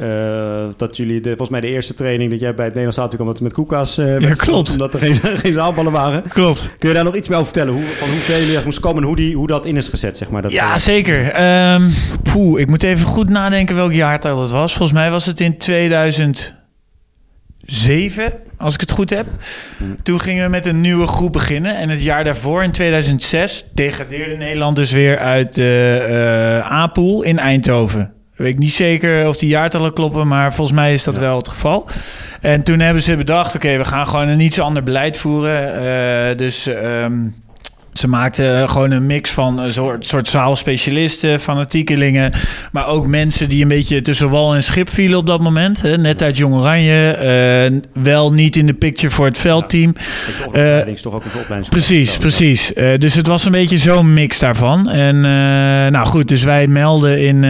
Uh, dat jullie, de, volgens mij de eerste training dat jij bij het Nederlands staat, omdat het met koeka's uh, ja, klopt. omdat er geen, geen zaalballen waren. Klopt. Kun je daar nog iets meer over vertellen? Hoe, van hoeveel jullie moesten komen en hoe, die, hoe dat in is gezet, zeg maar? Dat ja, zeker. Um, poeh, ik moet even goed nadenken welk jaartal het was. Volgens mij was het in 2007, als ik het goed heb. Hmm. Toen gingen we met een nieuwe groep beginnen. En het jaar daarvoor, in 2006, degradeerde Nederland dus weer uit de uh, A-pool in Eindhoven. Ik weet niet zeker of die jaartallen kloppen, maar volgens mij is dat ja. wel het geval. En toen hebben ze bedacht, oké, okay, we gaan gewoon een iets ander beleid voeren. Uh, dus um, ze maakten gewoon een mix van een soort, soort zaalspecialisten, fanatiekelingen, maar ook mensen die een beetje tussen wal en schip vielen op dat moment. Hè? Net uit Jong Oranje, uh, wel niet in de picture voor het veldteam. Ja, uh, toch ook een. Precies, precies. Uh, dus het was een beetje zo'n mix daarvan. En nou goed, dus wij melden in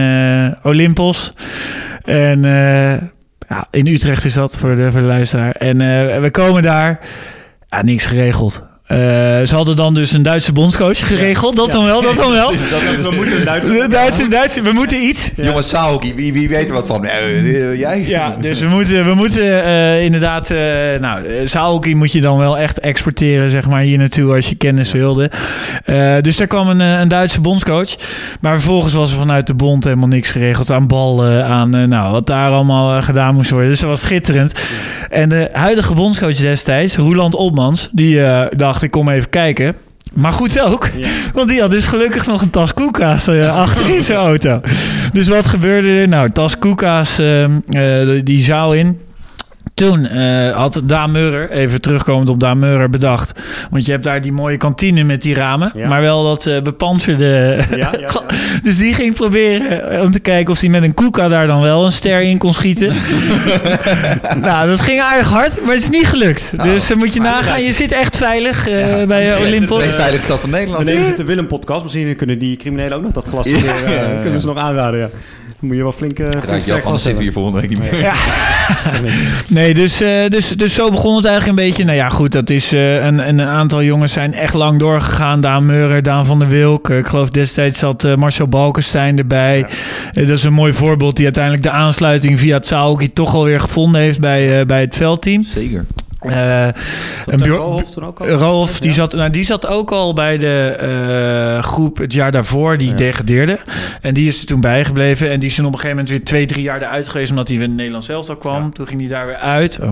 Olympos. En ja, in Utrecht is dat voor de, voor de luisteraar. En we komen daar. Ja, niks geregeld. Ze hadden dan dus een Duitse bondscoach geregeld. Dat dan wel, dat dan wel. we moeten een Duitse... Duitse, Duitse, we moeten iets. Jongens, Saoki, wie, wie weet er wat van? Eh, eh, jij? Ja, dus we moeten, we moeten eh, inderdaad... eh nou, eh, Saoki moet je dan wel echt exporteren, zeg maar, hier naartoe als je kennis wilde. Eh, dus daar kwam een, eh, een Duitse bondscoach. Maar vervolgens was er vanuit de bond helemaal niks geregeld aan ballen, aan eh, nou, wat daar allemaal eh, gedaan moest worden. Dus dat was schitterend. En de huidige bondscoach destijds, Roeland Opmans, die eh, dacht, ik kom even kijken. Maar goed ook, Ja. want die had dus gelukkig nog een tas koelkaas eh, achter in zijn auto. Dus wat gebeurde er? Nou, tas koelkaas ehm, eh, die zaal in. Toen eh, had Daan Meurer, even terugkomend op Daan Meurer, bedacht. Want je hebt daar die mooie kantine met die ramen. Ja. Maar wel dat eh bepanserde. Ja, ja, ja. Dus die ging proberen eh, om te kijken of hij met een koeka daar dan wel een ster in kon schieten. nou, dat ging aardig hard, maar het is niet gelukt. dus dan moet je nagaan, je zit echt veilig eh, bij Olympos. De meest veilige stad van Nederland. Wanneer zit de Willem-podcast? Misschien kunnen die criminelen ook nog dat glas Ja, weer, ja, eh, ja, ja. kunnen ze nog aanraden, ja. Moet je wel flink, flink Krijg je anders zitten we hier volgende week niet meer. Ja. Nee, dus, eh, dus, dus zo begon het eigenlijk een beetje. Nou ja, goed, dat is eh, een, een aantal jongens zijn echt lang doorgegaan. Daan Meurer, Daan van der Wilk. Ik geloof destijds zat eh, Marcel Balkenstein erbij. Dat is een mooi voorbeeld die uiteindelijk de aansluiting via het Saoki toch alweer gevonden heeft bij, eh, bij het veldteam. Zeker. Dat een Rolf toen ook al? Rolf, die, Ja. zat, nou, die zat ook al bij de eh, groep het jaar daarvoor, die Ja. degradeerde. En die is er toen bijgebleven. En die is toen op een gegeven moment weer twee, drie jaar eruit geweest, omdat hij weer in Nederland zelf al kwam. Toen ging hij daar weer uit. Oh.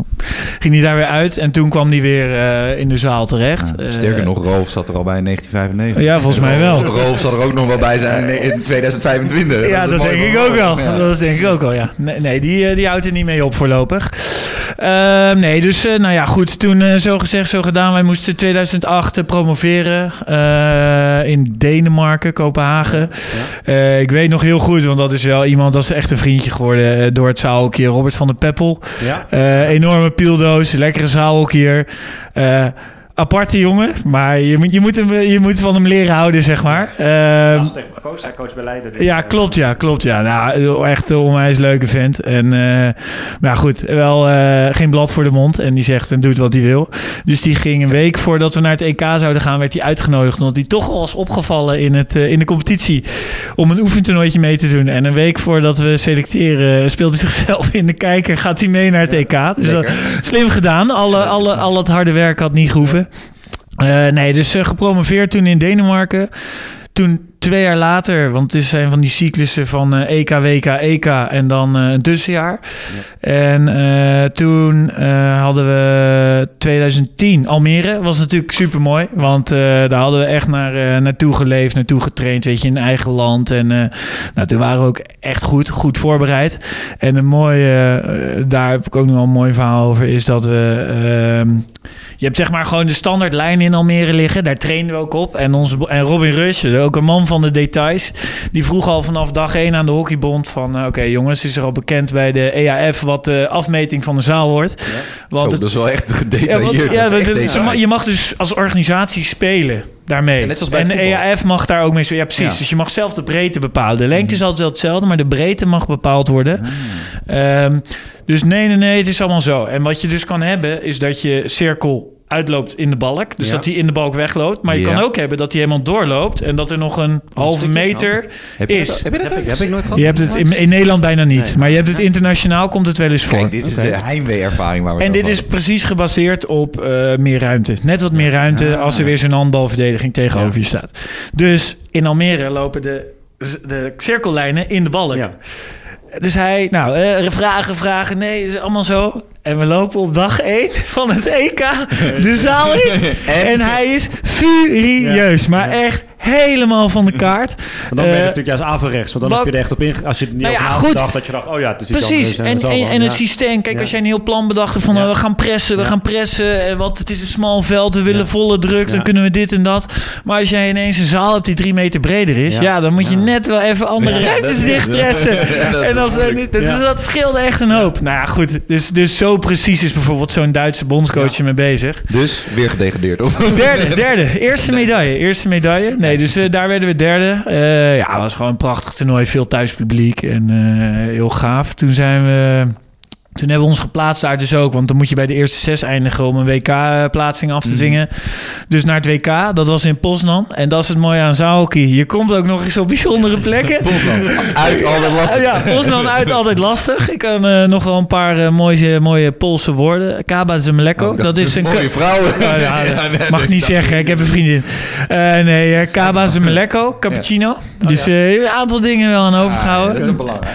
Ging hij daar weer uit. En toen kwam hij weer eh, in de zaal terecht. Sterker nog, Rolf zat er al bij in 1995. Ja, volgens mij wel. Rolf zal er ook nog wel bij zijn in- in 2025. Ja, dat denk ik ook wel. Dat denk ik ook wel, ja. Nee, nee die, die houdt er niet mee op voorlopig. Nee, dus nou ja, goed. Toen eh, zo gezegd, zo gedaan. Wij moesten 2008 eh, promoveren eh, in Denemarken, Kopenhagen. Ik weet nog heel goed, want dat is wel iemand, dat is echt een vriendje geworden door het zaalhokje. Robert van der Peppel. Ja. Enorme pieldoos, lekkere zaalhokkier. Eh aparte jongen, maar je moet, je, moet hem, je moet van hem leren houden, zeg maar. Als tegen gekozen, hij coach bij Leiden. dus, ja, eh, klopt, ja, klopt, ja. Nou, echt een onwijs leuke vent. En, eh, maar goed, wel eh, geen blad voor de mond. En die zegt en doet wat hij wil. Dus die ging een week voordat we naar het EK zouden gaan, werd hij uitgenodigd. Omdat hij toch al was opgevallen in, het, eh, in de competitie om een oefentoernooitje mee te doen. En een week voordat we selecteren, speelt hij zichzelf in de kijker. Gaat hij mee naar het EK. Dus dat, slim gedaan. Alle, alle, al het harde werk had niet gehoeven. Eh, nee, dus eh, gepromoveerd toen in Denemarken. Toen twee jaar later, want het zijn van die cyclussen van eh, EK, WK, EK en dan eh, een tussenjaar. En eh, toen hadden we 2010 Almere. Was natuurlijk super mooi, want daar hadden we echt naar, naartoe geleefd, naartoe getraind, weet je, in eigen land. En nou, toen waren we ook echt goed, goed voorbereid. En een mooie, daar heb ik ook nog wel een mooi verhaal over, is dat we... ehm, je hebt zeg maar gewoon de standaard lijn in Almere liggen. Daar trainen we ook op. En, onze, en Robin Rush, ook een man van de details... die vroeg al vanaf dag 1 aan de hockeybond van... eh, oké jongens, is er al bekend bij de EAF... wat de afmeting van de zaal wordt? Want Zo, het- dat is wel echt ja, gedetailleerd. want- ja, want echt het- je mag dus als organisatie spelen daarmee. Ja, net zoals bij en de. EAF mag daar ook mee spelen. Ja, precies. Ja. Mhm. Dus je mag zelf de breedte bepalen. De lengte is altijd wel hetzelfde, maar de breedte mag bepaald worden. Ah. Ehm, dus nee, nee, nee, het is allemaal zo. En wat je dus kan hebben, is dat je cirkel uitloopt in de balk. Dus Ja. dat hij in de balk wegloopt. Maar je Ja. kan ook hebben dat hij helemaal doorloopt... en dat er nog een halve meter Heb je is. dat, heb je dat Heb ik, ooit heb ik nooit gehad? Je hebt het in, in Nederland bijna niet. Nee. Maar je hebt het internationaal, komt het wel eens voor. Kijk, dit is de heimwee-ervaring waar we En dit is precies gebaseerd op eh, meer ruimte. Net wat meer ruimte Ah. als er weer zo'n handbalverdediging tegenover Ja. je staat. Dus in Almere lopen de, de cirkellijnen in de balk. Ja. Dus hij, nou, eh, vragen, vragen, nee, is allemaal zo. En we lopen op dag 1 van het EK de zaal in. En, hij is furieus, maar echt helemaal van de kaart. Want dan ben je Eh, natuurlijk juist averechts. Want dan heb je er echt op inge... Als je het niet Nou ja, goed. dacht, dat je dacht, oh ja, het is Precies, en, en, van, en het systeem. Kijk, als jij een heel plan bedacht hebt van eh, we gaan pressen, we gaan pressen, eh, want het is een smal veld, we willen volle druk, dan kunnen we dit en dat. Maar als jij ineens een zaal hebt die drie meter breder is, ja, dan moet je net wel even andere ruimtes dichtpressen. En als, en dus dat scheelde echt een hoop. Nou ja, goed, dus, dus zo precies is bijvoorbeeld zo'n Duitse bondscoach mee bezig. Dus weer gedegradeerd, of? Derde, derde. Eerste medaille. Eerste medaille. Nee, dus eh, daar werden we derde. Eh, ja, het was gewoon een prachtig toernooi. Veel thuispubliek en eh, heel gaaf. Toen zijn we... Toen hebben we ons geplaatst daar dus ook. Want dan moet je bij de eerste zes eindigen om een WK-plaatsing af te dwingen. Dus naar het WK, dat was in Poznan. En dat is het mooie aan zaalhockey. Je komt ook nog eens op bijzondere plekken. Uit altijd lastig. Ja, Poznan uit altijd lastig. Ik kan eh, nog wel een paar eh, mooie, mooie Poolse woorden. Kaba Zemleko. dat is een... Mooie vrouwen. Nou ja, Ja, nee, mag nee, niet dat- zeggen, ik heb een vriendin. Eh, nee, eh, Kaba Zemleko, cappuccino. Dus eh, een aantal dingen wel aan overgehouden. Dat is ook belangrijk.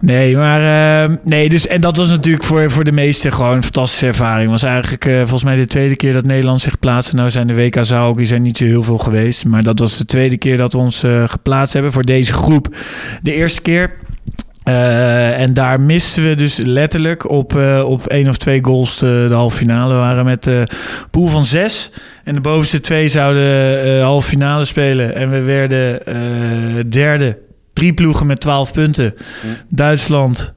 Nee, maar eh, nee, dus en dat was natuurlijk voor, voor de meesten gewoon een fantastische ervaring. Was eigenlijk eh, volgens mij de tweede keer dat Nederland zich plaatste. Nou zijn de WK zou die zijn niet zo heel veel geweest, maar dat was de tweede keer dat we ons eh, geplaatst hebben voor deze groep. De eerste keer. Eh, en daar misten we dus letterlijk op, op één of twee goals de, de halve finale. We waren met de pool van zes. En de bovenste twee zouden halve finale spelen. En we werden derde. Drie ploegen met 12 punten. Duitsland.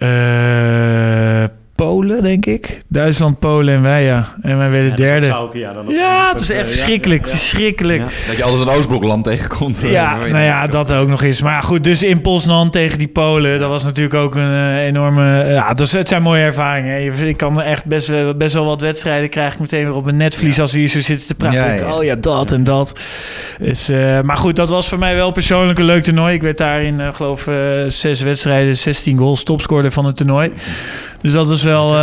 Eh, Polen, denk ik. Duitsland, Polen en wij, ja. En wij werden derde. Ja, dan op- Ja, het was eh, echt verschrikkelijk. ja, ja. Verschrikkelijk. Ja. Dat je altijd een Oostblokland tegenkomt. Ja, nou ja, dat ook nog eens. Maar goed, dus in Poznan tegen die Polen, dat was natuurlijk ook een eh, enorme... eh, ja, dus het zijn mooie ervaringen. Je- Ik kan echt best, wel- best wel wat wedstrijden krijg ik meteen weer op mijn netvlies als we hier zo zitten te praten. Ik. Oh ja, dat en dat. Dus, eh, maar goed, dat was voor mij wel persoonlijk een leuk toernooi. Ik werd daar in, eh, geloof eh, zes wedstrijden, 16 goals, topscorer van het toernooi. Dus dat is wel, eh,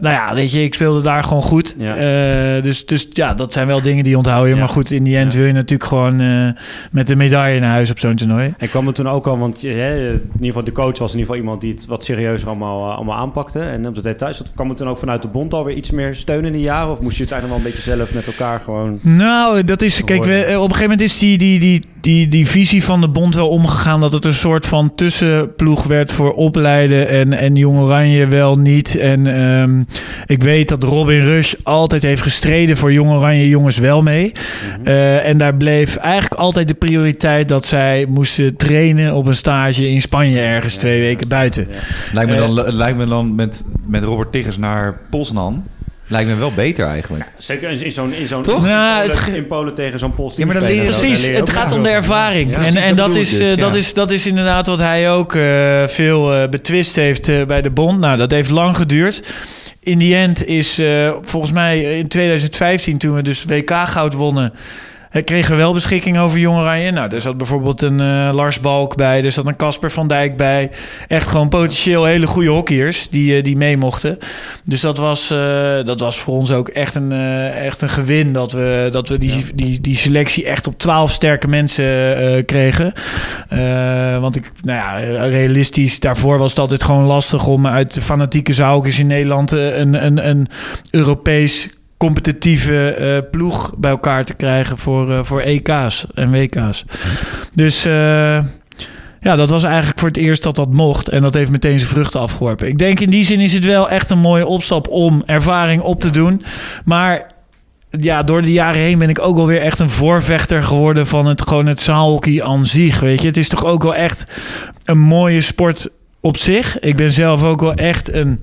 nou ja, weet je, ik speelde daar gewoon goed. Ja. Eh, dus, dus ja, dat zijn wel dingen die onthoud je. Ja. Maar goed, in die end Ja. wil je natuurlijk gewoon eh, met een medaille naar huis op zo'n toernooi. En kwam het toen ook al, want hè, in ieder geval de coach was in ieder geval iemand die het wat serieuzer allemaal, allemaal aanpakte. En op de details, dat kwam het toen ook vanuit de bond alweer iets meer steun in die jaren? Of moest je het eigenlijk wel een beetje zelf met elkaar gewoon... Nou, dat is. Kijk, we, op een gegeven moment is die, die, die, die, die visie van de bond wel omgegaan. Dat het een soort van tussenploeg werd voor opleiden. En, en Jong Oranje wel niet. En ehm, ik weet dat Robin Rush altijd heeft gestreden voor Jong Oranje jongens wel mee. Eh, en daar bleef eigenlijk altijd de prioriteit dat zij moesten trainen op een stage in Spanje ergens twee weken buiten. Ja. Lijkt me Eh, dan, lijkt me dan met, met Robert Tiggers naar Poznan... Lijkt me wel beter eigenlijk. Zeker in, zo'n... In zo'n Toch? In, Ja, Polen, het ge- in Polen tegen zo'n Pols Ja, maar dan leer je- Precies, het gaat om de ervaring. Ja, en en dat is, dus, eh, dat, ja. is, dat is inderdaad wat hij ook eh, veel eh, betwist heeft eh, bij de bond. Nou, dat heeft lang geduurd. In die end is eh, volgens mij in 2015, toen we dus WK-goud wonnen... kregen we wel beschikking over Jong Oranje. Nou, er zat bijvoorbeeld een eh, Lars Balk bij. Er zat een Casper van Dijk bij. Echt gewoon potentieel hele goede hockeyers die, eh, die mee mochten. Dus dat was, eh, dat was voor ons ook echt een, echt een gewin... dat we, dat we die, die, die selectie echt op 12 sterke mensen kregen. Want ik, nou ja, realistisch, daarvoor was het altijd gewoon lastig... om uit de fanatieke zoukers in Nederland een, een, een Europees competitieve eh, ploeg bij elkaar te krijgen voor, eh, voor EK's en WK's. Dus eh, ja, dat was eigenlijk voor het eerst dat dat mocht. En dat heeft meteen zijn vruchten afgeworpen. Ik denk in die zin is het wel echt een mooie opstap om ervaring op te doen. Maar ja, door de jaren heen ben ik ook alweer echt een voorvechter geworden van het gewoon het zaalhockey aan zich. Weet je, het is toch ook wel echt een mooie sport op zich. Ik ben zelf ook wel echt een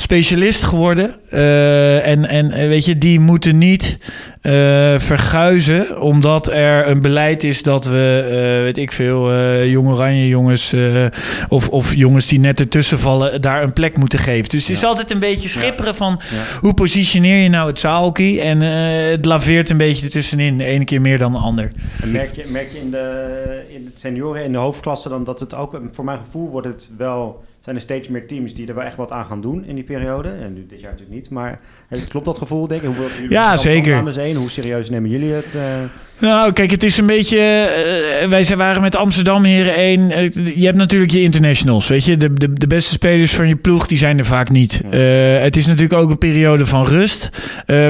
specialist geworden. Eh, en, en eh, weet je, die moeten niet eh, verguizen, omdat er een beleid is dat we, eh, weet ik veel, eh jong oranje jongens eh, of, of jongens die net ertussen vallen, daar een plek moeten geven. Dus het is altijd een beetje schipperen van Ja. hoe positioneer je nou het zaalhockey? En eh, het laveert een beetje ertussenin, de ene keer meer dan de ander. En merk je, merk je in, de, in het senioren, in de hoofdklasse dan dat het ook, voor mijn gevoel wordt het wel, zijn er steeds meer teams die er wel echt wat aan gaan doen in die periode. En nu dit jaar natuurlijk niet, maar klopt dat gevoel denk ik? Hoeveel jullie Ja, zeker. Hoe serieus nemen jullie het? eh? Nou, kijk, het is een beetje. eh, wij zijn- waren met Amsterdam Heren 1. Eh, je hebt natuurlijk je internationals. Weet je, de, de, de beste spelers van je ploeg, die zijn er vaak niet. Het is natuurlijk ook een periode van rust.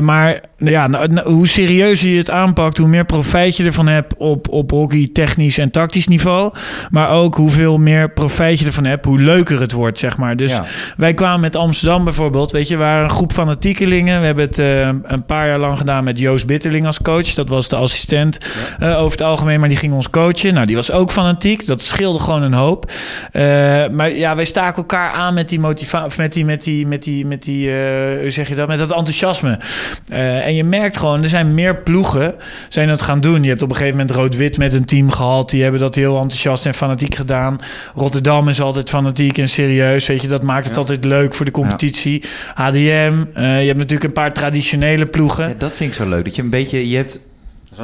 Maar nou ja, nou, nou, hoe serieuzer je het aanpakt, hoe meer profijt je ervan hebt op, op hockey, technisch en tactisch niveau. Maar ook hoeveel meer profijt je ervan hebt, hoe leuker het wordt, zeg maar. Dus Ja. wij kwamen met Amsterdam bijvoorbeeld. Weet je, we waren een groep fanatiekelingen. We hebben het een paar jaar lang gedaan met Joost Bitterling als coach. Dat was de assistent eh, over het algemeen, maar die ging ons coachen. Nou, die was ook fanatiek. Dat scheelde gewoon een hoop. Eh, maar ja, wij staken elkaar aan met die motivatie, met die, met die, met die, met die, eh, hoe zeg je dat, met dat enthousiasme. En je merkt gewoon, er zijn meer ploegen zijn dat gaan doen. Je hebt op een gegeven moment rood-wit met een team gehad. Die hebben dat heel enthousiast en fanatiek gedaan. Rotterdam is altijd fanatiek en serieus. Weet je, dat maakt het altijd leuk voor de competitie. HDM, eh, je hebt natuurlijk een paar traditionele ploegen. Ja, dat vind ik zo leuk. Dat je een beetje... Je hebt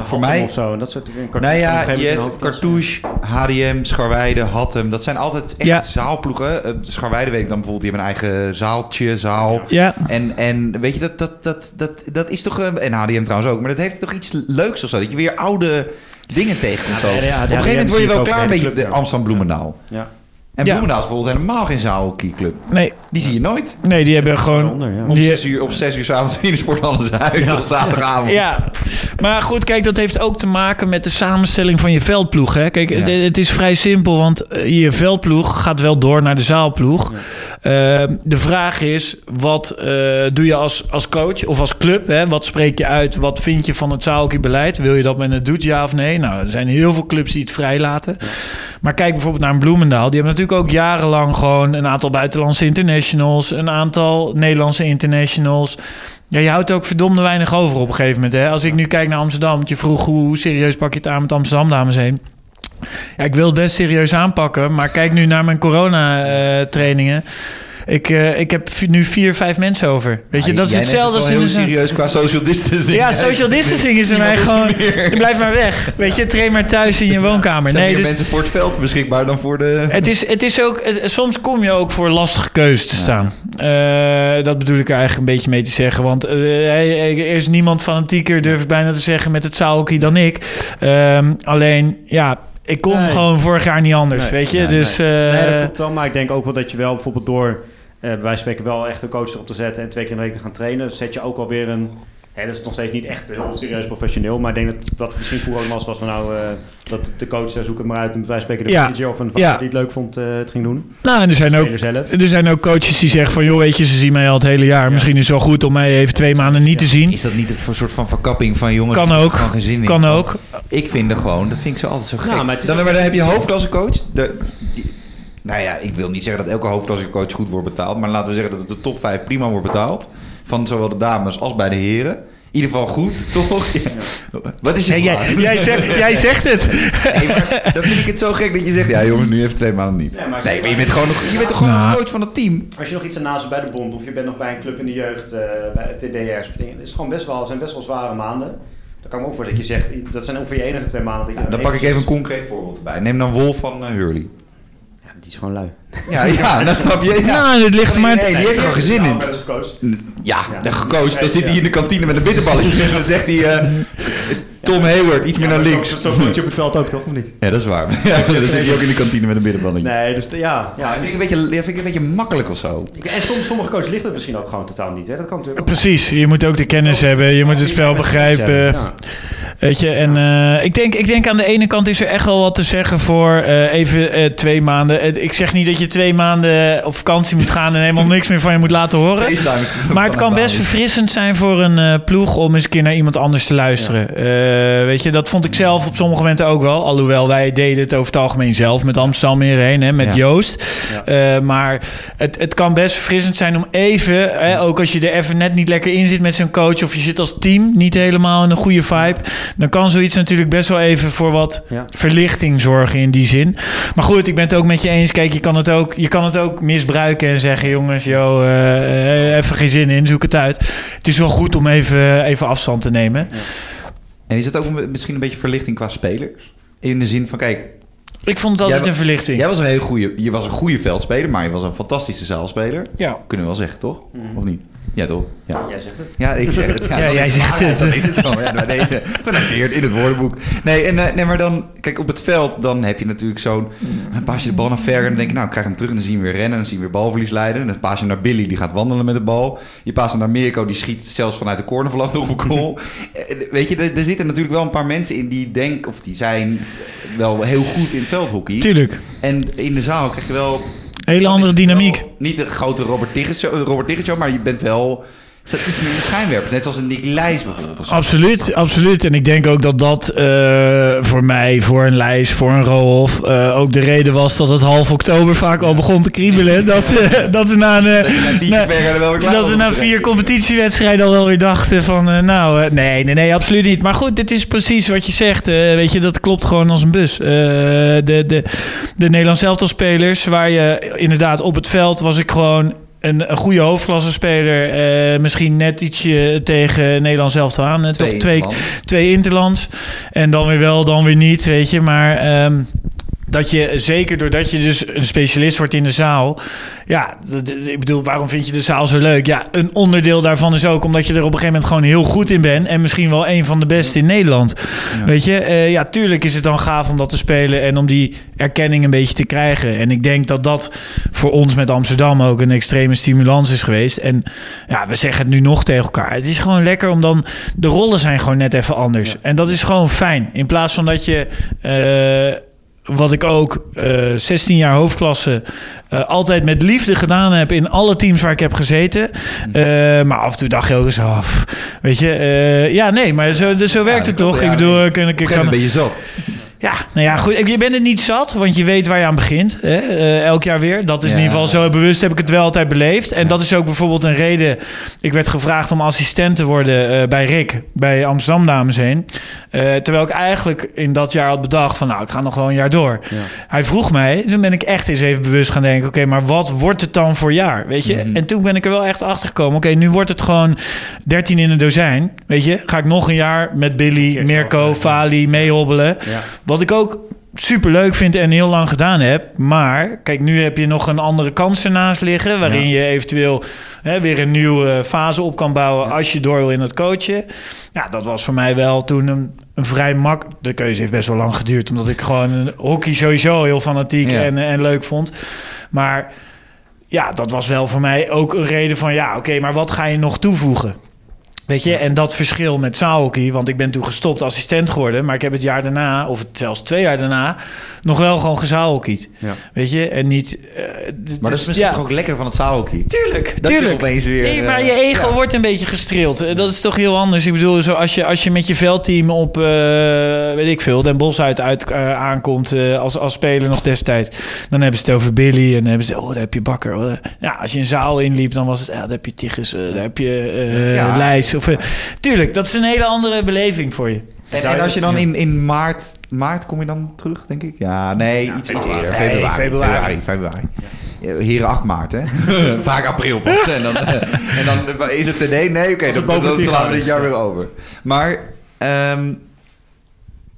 Voor mij- Of zo, en dat soort dingen. Nou ja, Cartouche je op een hebt gegeven moment Cartouche, HDM, Scharweide, Hattem. Dat zijn altijd echt Ja. zaalploegen. Eh, Scharweide weet ik dan bijvoorbeeld, die hebben een eigen zaaltje, zaal. Ja, En, en weet je, dat, dat, dat, dat, dat is toch... eh, En HDM trouwens ook. Maar dat heeft toch iets leuks of zo. Dat je weer oude dingen tegenkomt. zo. Ja, Op een gegeven moment word je wel klaar bij met de club, de ja. Ja. En Ja. Bloemendaal is bijvoorbeeld helemaal geen zaalhockeyclub. nee, Die zie je nooit. nee, die hebben gewoon... Onder, ja. Om Die- zes uur, op zes uur s'avonds in de sporthallen uit op zaterdagavond. Ja, maar goed, kijk, dat heeft ook te maken met de samenstelling van je veldploeg. Hè? Kijk, Ja. het, het is vrij simpel, want eh, je veldploeg gaat wel door naar de zaalploeg. Eh, de vraag is, wat eh, doe je als, als coach of als club? Hè? Wat spreek je uit? Wat vind je van het zaalhockeybeleid? Wil je dat men het doet, ja of nee? Nou, er zijn heel veel clubs die het vrijlaten. Maar kijk bijvoorbeeld naar een Bloemendaal. Die hebben natuurlijk ook jarenlang gewoon een aantal buitenlandse internationals, een aantal Nederlandse internationals. Ja, je houdt ook verdomde weinig over op een gegeven moment. Hè? Als ik nu kijk naar Amsterdam, want je vroeg hoe serieus pak je het aan met Amsterdam, dames en heren. Ja, ik wil het best serieus aanpakken, maar kijk nu naar mijn corona-trainingen. Ik, eh, ik heb nu vier, vijf mensen over. Weet je, Ja, dat is hetzelfde het als heel een... serieus qua social distancing. Ja, social distancing is er mij gewoon... is meer. Blijf maar weg. Weet je, train maar thuis in je woonkamer. Zijn Nee, meer dus... mensen voor het veld beschikbaar dan voor de... Het is, het is ook, het- soms kom je ook voor lastige keuzes te staan. Eh, dat bedoel ik er eigenlijk een beetje mee te zeggen. Want eh, er is niemand fanatieker, durf ik bijna te zeggen, met het zaalhockey dan ik. Ehm, alleen, ja, ik kon Nee. gewoon vorig jaar niet anders, Nee, weet je. nee, dus, Nee, eh, dat klopt wel. Maar ik denk ook wel dat je wel bijvoorbeeld door... eh bij wijze van spreken wel echt een coach erop te zetten... en twee keer in de week te gaan trainen... zet je ook alweer een... Hè, dat is nog steeds niet echt heel serieus professioneel... maar ik denk dat wat misschien vroeger ook was... was van nou, eh, dat de coach, zoek het maar uit... en bij wijze van spreken de Ja. manager of een Ja. die het leuk vond... eh, het ging doen. nou, en er zijn, ook, zelf. er zijn ook coaches die zeggen van... joh, weet je, ze zien mij al het hele jaar. Misschien is het wel goed om mij even twee maanden niet te zien. Is dat niet een soort van verkapping van jongens? Kan ook. In. Kan Want ook. Ik vind er gewoon, dat vind ik zo altijd zo gek. Nou, maar dan, maar dan heb je hoofdklassecoach. De, die- nou ja, ik wil niet zeggen dat elke hoofdklassecoach goed wordt betaald. Maar laten we zeggen dat de top 5 prima wordt betaald. Van zowel de dames als bij de heren. In ieder geval goed, toch? Ja. Wat is je Hey, jij, vraag? jij, zegt, jij zegt het. Nee, maar dan vind ik het zo gek dat je zegt... Ja jongens, nu even twee maanden niet. Nee, maar- Nee, maar je bent gewoon, nog, je bent toch gewoon Nou. coach van het team? Als je nog iets ernaast bij de bond... of je bent nog bij een club in de jeugd... eh, bij het TDR's of dingen... is het gewoon best wel, zijn best wel zware maanden. Dan kan ik me ook voor dat je zegt... dat zijn ongeveer je enige twee maanden... Dat je Dan pak ik even een concreet voorbeeld erbij. Neem dan Wolf van eh, Hurley. Die is gewoon lui. Ja, ja, dan snap je. Ja. Nou, het ligt er maar... Nee, die heeft er gewoon geen zin in. Ja, Ja. de gecoacht. Dan zit hij in de kantine met een bitterballetje. En dan zegt hij... eh, Tom Hayward, iets meer naar links. Zo, zo voelt je op het veld ook, toch? Of niet? Ja, dat is waar. Ja, dan zit hij ook in de kantine met een bitterballetje. Nee, dus ja. Ja, vind ik een beetje, dat vind ik een beetje makkelijk of zo. ik- en soms, sommige coaches ligt het misschien ook gewoon totaal niet. Hè? Dat kan natuurlijk. Precies, je moet ook de kennis hebben, je moet het spel begrijpen. Weet je, en eh, ik, denk, ik denk aan de ene kant is er echt wel wat te zeggen voor eh, even eh, twee maanden. Ik zeg niet dat je twee maanden op vakantie moet gaan en helemaal niks meer van je moet laten horen. Maar het kan best verfrissend zijn voor een ploeg om eens een keer naar iemand anders te luisteren. Eh, weet je, dat vond ik zelf op sommige momenten ook wel. Alhoewel wij deden het over het algemeen zelf met Amsterdam hierheen, hè, met Ja. Joost. Ja. Eh, maar het, het kan best verfrissend zijn om even, hè, ook als je er even net niet lekker in zit met zo'n coach, of je zit als team niet helemaal in een goede vibe, dan kan zoiets natuurlijk best wel even voor wat Ja. verlichting zorgen in die zin. Maar goed, ik ben het ook met je eens. Kijk, je kan het ook, je kan het ook misbruiken en zeggen: jongens, yo, eh, eh, even geen zin in, zoek het uit. Het is wel goed om even, even afstand te nemen. En is het ook misschien een beetje verlichting qua spelers? In de zin van, kijk, Ik vond het altijd Jij- een verlichting. jij was een heel goede, je was een goede veldspeler, maar je was een fantastische zaalspeler. Ja. Kunnen we wel zeggen, toch? Of niet? Ja, toch? Ja. Jij zegt het. Ja, ik zeg het. Ja, jij zegt het. Dan is het zo. Ja, bij deze genoteerd in het woordenboek. Nee, en, eh, nee, maar dan, kijk, op het veld, dan heb je natuurlijk zo'n... Dan paas je de bal naar ver en dan denk je, nou, ik krijg hem terug en dan zien we weer rennen. En dan zien we weer balverlies leiden. En dan paas je naar Billy, die gaat wandelen met de bal. Je paast hem naar Mirko, die schiet zelfs vanuit de cornervlag nog op goal. Weet je, er, er zitten natuurlijk wel een paar mensen in die denken, of die zijn wel heel goed in veldhockey. Tuurlijk. En in de zaal krijg je wel Hele andere dynamiek. Niet de grote Robert Tigges show, Robert maar je bent wel staat iets meer in de schijnwerpers. Net zoals een Nick Lijs bijvoorbeeld. Absoluut, absoluut. En ik denk ook dat dat eh, voor mij, voor een lijst, voor een Roof, eh, ook de reden was dat het half oktober vaak al begon te kriebelen. Dat, ze- dat ze na een, eh, na dat ze na vier competitiewedstrijden al wel weer dachten van, nou, nee, nee, nee, absoluut niet. Maar goed, dit is precies wat je zegt. weet je, dat klopt gewoon als een bus. De, de, de Nederlands elftalspelers, waar je inderdaad op het veld was ik gewoon een, een goede hoofdklassenspeler. eh misschien net ietsje tegen Nederlands elftal aan. eh, toch Twee twee, twee interlands. En dan weer wel, dan weer niet, weet je. Maar ehm, dat je, zeker doordat je dus een specialist wordt in de zaal... Ja, ik bedoel, waarom vind je de zaal zo leuk? Ja, een onderdeel daarvan is ook omdat je er op een gegeven moment gewoon heel goed in bent. En misschien wel een van de beste in Nederland. Weet je, Eh, ja, tuurlijk is het dan gaaf om dat te spelen en om die erkenning een beetje te krijgen. En ik denk dat dat voor ons met Amsterdam ook een extreme stimulans is geweest. En ja, we zeggen het nu nog tegen elkaar. Het is gewoon lekker om dan, de rollen zijn gewoon net even anders. En dat is gewoon fijn. In plaats van dat je. eh, wat ik ook eh 16 jaar hoofdklasse eh, altijd met liefde gedaan heb in alle teams waar ik heb gezeten. Eh, maar af en toe dacht je ook eens, oh, pff, weet je, eh, ja, nee, maar zo, dus zo werkt het toch? ik bedoel, ik, ik, kan, een beetje zat. Ja, nou ja, goed. Je bent het niet zat, want je weet waar je aan begint. Hè? eh, elk jaar weer. Dat is in ieder geval zo bewust heb ik het wel altijd beleefd. En dat is ook bijvoorbeeld een reden. Ik werd gevraagd om assistent te worden eh, bij Rick, bij Amsterdam Dames heen. Eh, terwijl ik eigenlijk in dat jaar had bedacht van, nou, ik ga nog wel een jaar door. Ja. Hij vroeg mij, toen ben ik echt eens even bewust gaan denken... oké, maar wat wordt het dan voor jaar, weet je? Mhm. En toen ben ik er wel echt achter gekomen. Oké, nu wordt het gewoon 13 in een dozijn, weet je? Ga ik nog een jaar met Billy, Mirko. Fali meehobbelen... Ja. Wat ik ook super leuk vind en heel lang gedaan heb. Maar kijk, nu heb je nog een andere kans ernaast liggen. Waarin Ja. je eventueel hè, weer een nieuwe fase op kan bouwen. als je door wil in het coachen. Ja, dat was voor mij wel toen een, een vrij mak. De keuze heeft best wel lang geduurd. Omdat ik gewoon een hockey sowieso heel fanatiek Ja. en, en leuk vond. Maar ja, dat was wel voor mij ook een reden van ja, oké, maar wat ga je nog toevoegen? Weet je, en dat verschil met zaalhockey, want ik ben toen gestopt assistent geworden, maar ik heb het jaar daarna, of het zelfs twee jaar daarna, nog wel gewoon gezaalhockeyd. Ja. Weet je, en niet. eh, d- Maar dat dus is misschien ja, toch ook lekker van het zaalhockey? Tuurlijk, Dat tuurlijk. opeens weer... Nee, maar eh, je ego ja. wordt een beetje gestreeld. Eh, Dat is toch heel anders. Ik bedoel, zo als, je, als je met je veldteam op, eh, weet ik veel, Den Bosch uit, uit eh, aankomt eh, als, als speler nog destijds. Dan hebben ze het over Billy en dan hebben ze, oh, daar heb je Bakker. Oh, Ja, als je een zaal inliep, dan was het, ja, daar heb je Tigges, eh, daar heb je eh Ja. Of, tuurlijk, dat is een hele andere beleving voor je. En, als je dan ja. in, in maart... Maart kom je dan terug, denk ik? Ja, nee, iets, iets eerder. Nee, Februari. februari. Februari, februari. Heren 8 maart, hè? Vaak april pas. En dan, en dan is het er nee, nee, oké, het dan, dan slaan we dit jaar weer over. Maar ehm,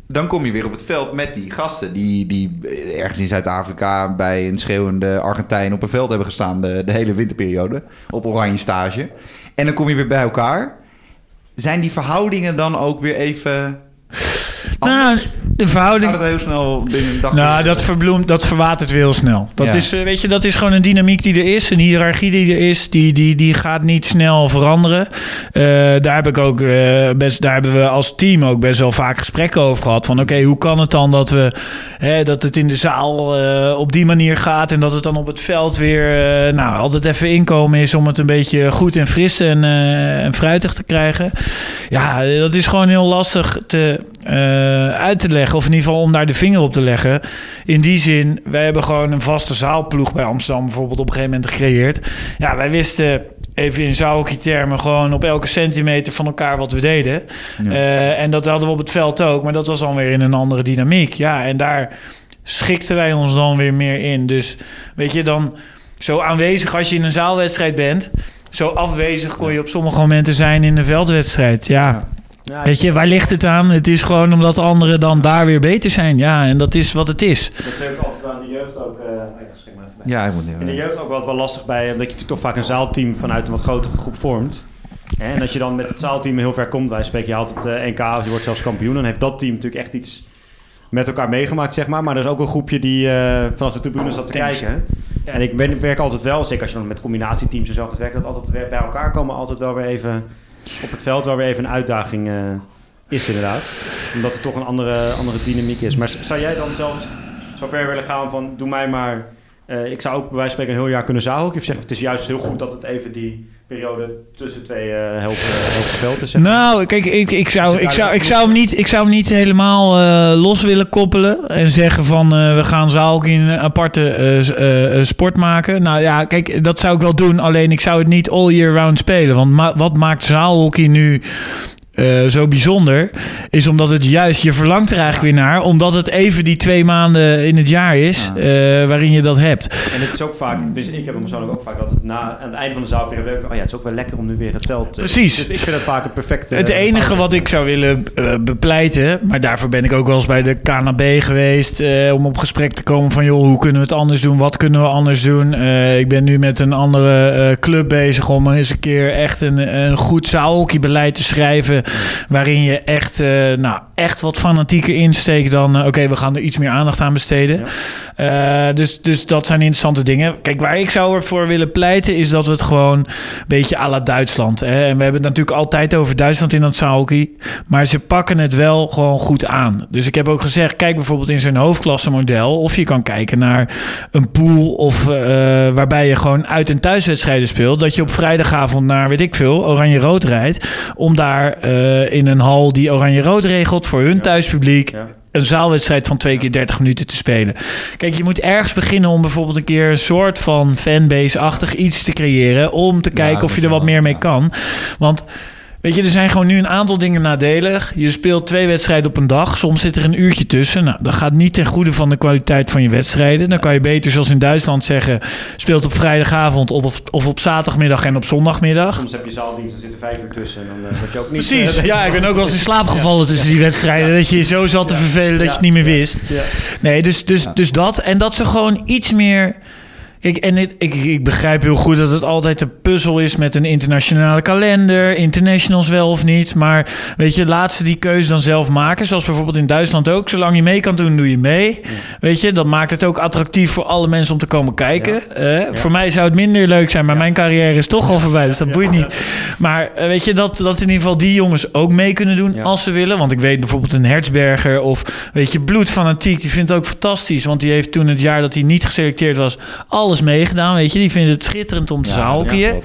dan kom je weer op het veld met die gasten die, die ergens in Zuid-Afrika bij een schreeuwende Argentijn op een veld hebben gestaan de, de hele winterperiode op oranje stage. En dan kom je weer bij elkaar. Zijn die verhoudingen dan ook weer even Nou, de verhouding... Gaat het heel snel binnen een dag? Nou, dat verbloemt, dat verwatert weer heel snel. Dat Ja. is, eh, weet je, dat is gewoon een dynamiek die er is, een hiërarchie die er is, die, die, die gaat niet snel veranderen. Eh, daar heb ik ook eh, best, daar hebben we als team ook best wel vaak gesprekken over gehad. Van oké, hoe kan het dan dat we, hè, dat het in de zaal op die manier gaat en dat het dan op het veld weer, nou, altijd even inkomen is om het een beetje goed en fris en, en fruitig te krijgen. Ja, dat is gewoon heel lastig te, uit te leggen. Of in ieder geval om daar de vinger op te leggen. In die zin, wij hebben gewoon een vaste zaalploeg bij Amsterdam bijvoorbeeld op een gegeven moment gecreëerd. Ja, wij wisten even in zaalhockey-termen gewoon op elke centimeter van elkaar wat we deden. Ja. Eh, en dat hadden we op het veld ook. Maar dat was dan weer in een andere dynamiek. Ja, en daar schikten wij ons dan weer meer in. Dus weet je, dan zo aanwezig als je in een zaalwedstrijd bent... Zo afwezig kon je op sommige momenten zijn in een veldwedstrijd. Ja, Ja, Weet je, waar ligt het aan? Het is gewoon omdat de anderen dan daar weer beter zijn. Ja, en dat is wat het is. Dat heb ik altijd wel in de jeugd ook. eh, oh ja. Ja, ik moet In de jeugd ook wel, wel lastig bij, omdat je natuurlijk toch vaak een zaalteam vanuit een wat grotere groep vormt. Hè, En als je dan met het zaalteam heel ver komt, wij spreken je altijd eh, NK of je wordt zelfs kampioen, dan heeft dat team natuurlijk echt iets met elkaar meegemaakt, zeg maar. Maar er is ook een groepje die eh, vanaf de tribune zat te Thanks. kijken. En ik ben, werk altijd wel, zeker als je dan met combinatieteams en zo gaat werken, dat altijd weer bij elkaar komen, altijd wel weer even op het veld wel weer even een uitdaging eh, is inderdaad. Omdat er toch een andere, andere dynamiek is. Maar zou jij dan zelfs zo ver willen gaan van doe mij maar eh, ik zou ook bij wijze van spreken een heel jaar kunnen zaalhockey. Of zeggen, het is juist heel goed dat het even die periode tussen twee eh helft, eh, helft veld is. Nou, kijk, ik, ik, zou, ik, zou, ik, zou hem niet, ik zou hem niet helemaal eh, los willen koppelen. En zeggen van eh, we gaan zaalhockey een aparte eh, eh, eh, sport maken. Nou ja, kijk, dat zou ik wel doen. Alleen ik zou het niet all year round spelen. Want ma- wat maakt zaalhockey nu eh, zo bijzonder? Is omdat het juist, je verlangt er eigenlijk weer naar. Omdat het even die twee maanden in het jaar is eh, waarin je dat hebt. En het is ook vaak, dus ik heb hem persoonlijk ook vaak, dat het na, aan het einde van de zaalperiode, ook, oh ja, het is ook wel lekker om nu weer het veld te Precies. Dus ik vind het vaak het perfecte... Het eh, enige wat ik zou willen eh, bepleiten, maar daarvoor ben ik ook wel eens bij de KNB geweest eh, om op gesprek te komen van joh, hoe kunnen we het anders doen? Wat kunnen we anders doen? Eh, ik ben nu met een andere eh, club bezig om eens een keer echt een, een goed zaalhockeybeleid te schrijven, waarin je echt, eh, nou, echt wat fanatieker insteekt dan eh, oké, we gaan er iets meer aandacht aan besteden. Eh, dus, dus dat zijn interessante dingen. Kijk, waar ik zou ervoor willen pleiten is dat we het gewoon een beetje à la Duitsland. Hè? En we hebben het natuurlijk altijd over Duitsland in dat zaalhockey. Maar ze pakken het wel gewoon goed aan. Dus ik heb ook gezegd, kijk bijvoorbeeld in zo'n hoofdklasse model. Of je kan kijken naar een pool of waarbij je gewoon uit- en thuiswedstrijden speelt. Dat je op vrijdagavond naar, weet ik veel, Oranje-Rood rijdt. Om daar eh, in een hal die Oranje-Rood regelt voor hun thuispubliek Ja. een zaalwedstrijd van twee keer 30 minuten te spelen. Kijk, je moet ergens beginnen om bijvoorbeeld een keer een soort van fanbase-achtig iets te creëren. Om te kijken of je er wat meer mee kan. Want. Weet je, er zijn gewoon nu een aantal dingen nadelig. Je speelt twee wedstrijden op een dag. Soms zit er een uurtje tussen. Nou, dat gaat niet ten goede van de kwaliteit van je wedstrijden. Dan kan je beter, zoals in Duitsland zeggen... speelt op vrijdagavond op, of, of op zaterdagmiddag en op zondagmiddag. Soms heb je zaaldienst, er zitten vijf uur tussen. En dan eh, word je ook niet... Precies. eh, Ja, ik ben ook wel eens in slaap gevallen tussen die wedstrijden. Dat je je zo zat te vervelen dat je het niet meer wist. Ja. Nee, dus, dus, dus dat. En dat ze gewoon iets meer. Kijk, en het- ik, ik begrijp heel goed dat het altijd een puzzel is met een internationale kalender. Internationals wel of niet. Maar weet je, laat ze die keuze dan zelf maken. Zoals bijvoorbeeld in Duitsland ook. Zolang je mee kan doen, doe je mee. Weet je, dat maakt het ook attractief voor alle mensen om te komen kijken. Eh, Voor mij zou het minder leuk zijn, maar mijn carrière is toch al voorbij. Dus dat boeit niet. Maar eh, weet je, dat, dat in ieder geval die jongens ook mee kunnen doen als ze willen. Want ik weet bijvoorbeeld een Hertzberger of weet je, bloedfanatiek. Die vindt het ook fantastisch. Want die heeft toen het jaar dat hij niet geselecteerd was, alles meegedaan. Weet je, die vindt het schitterend om te zaalhockeyen.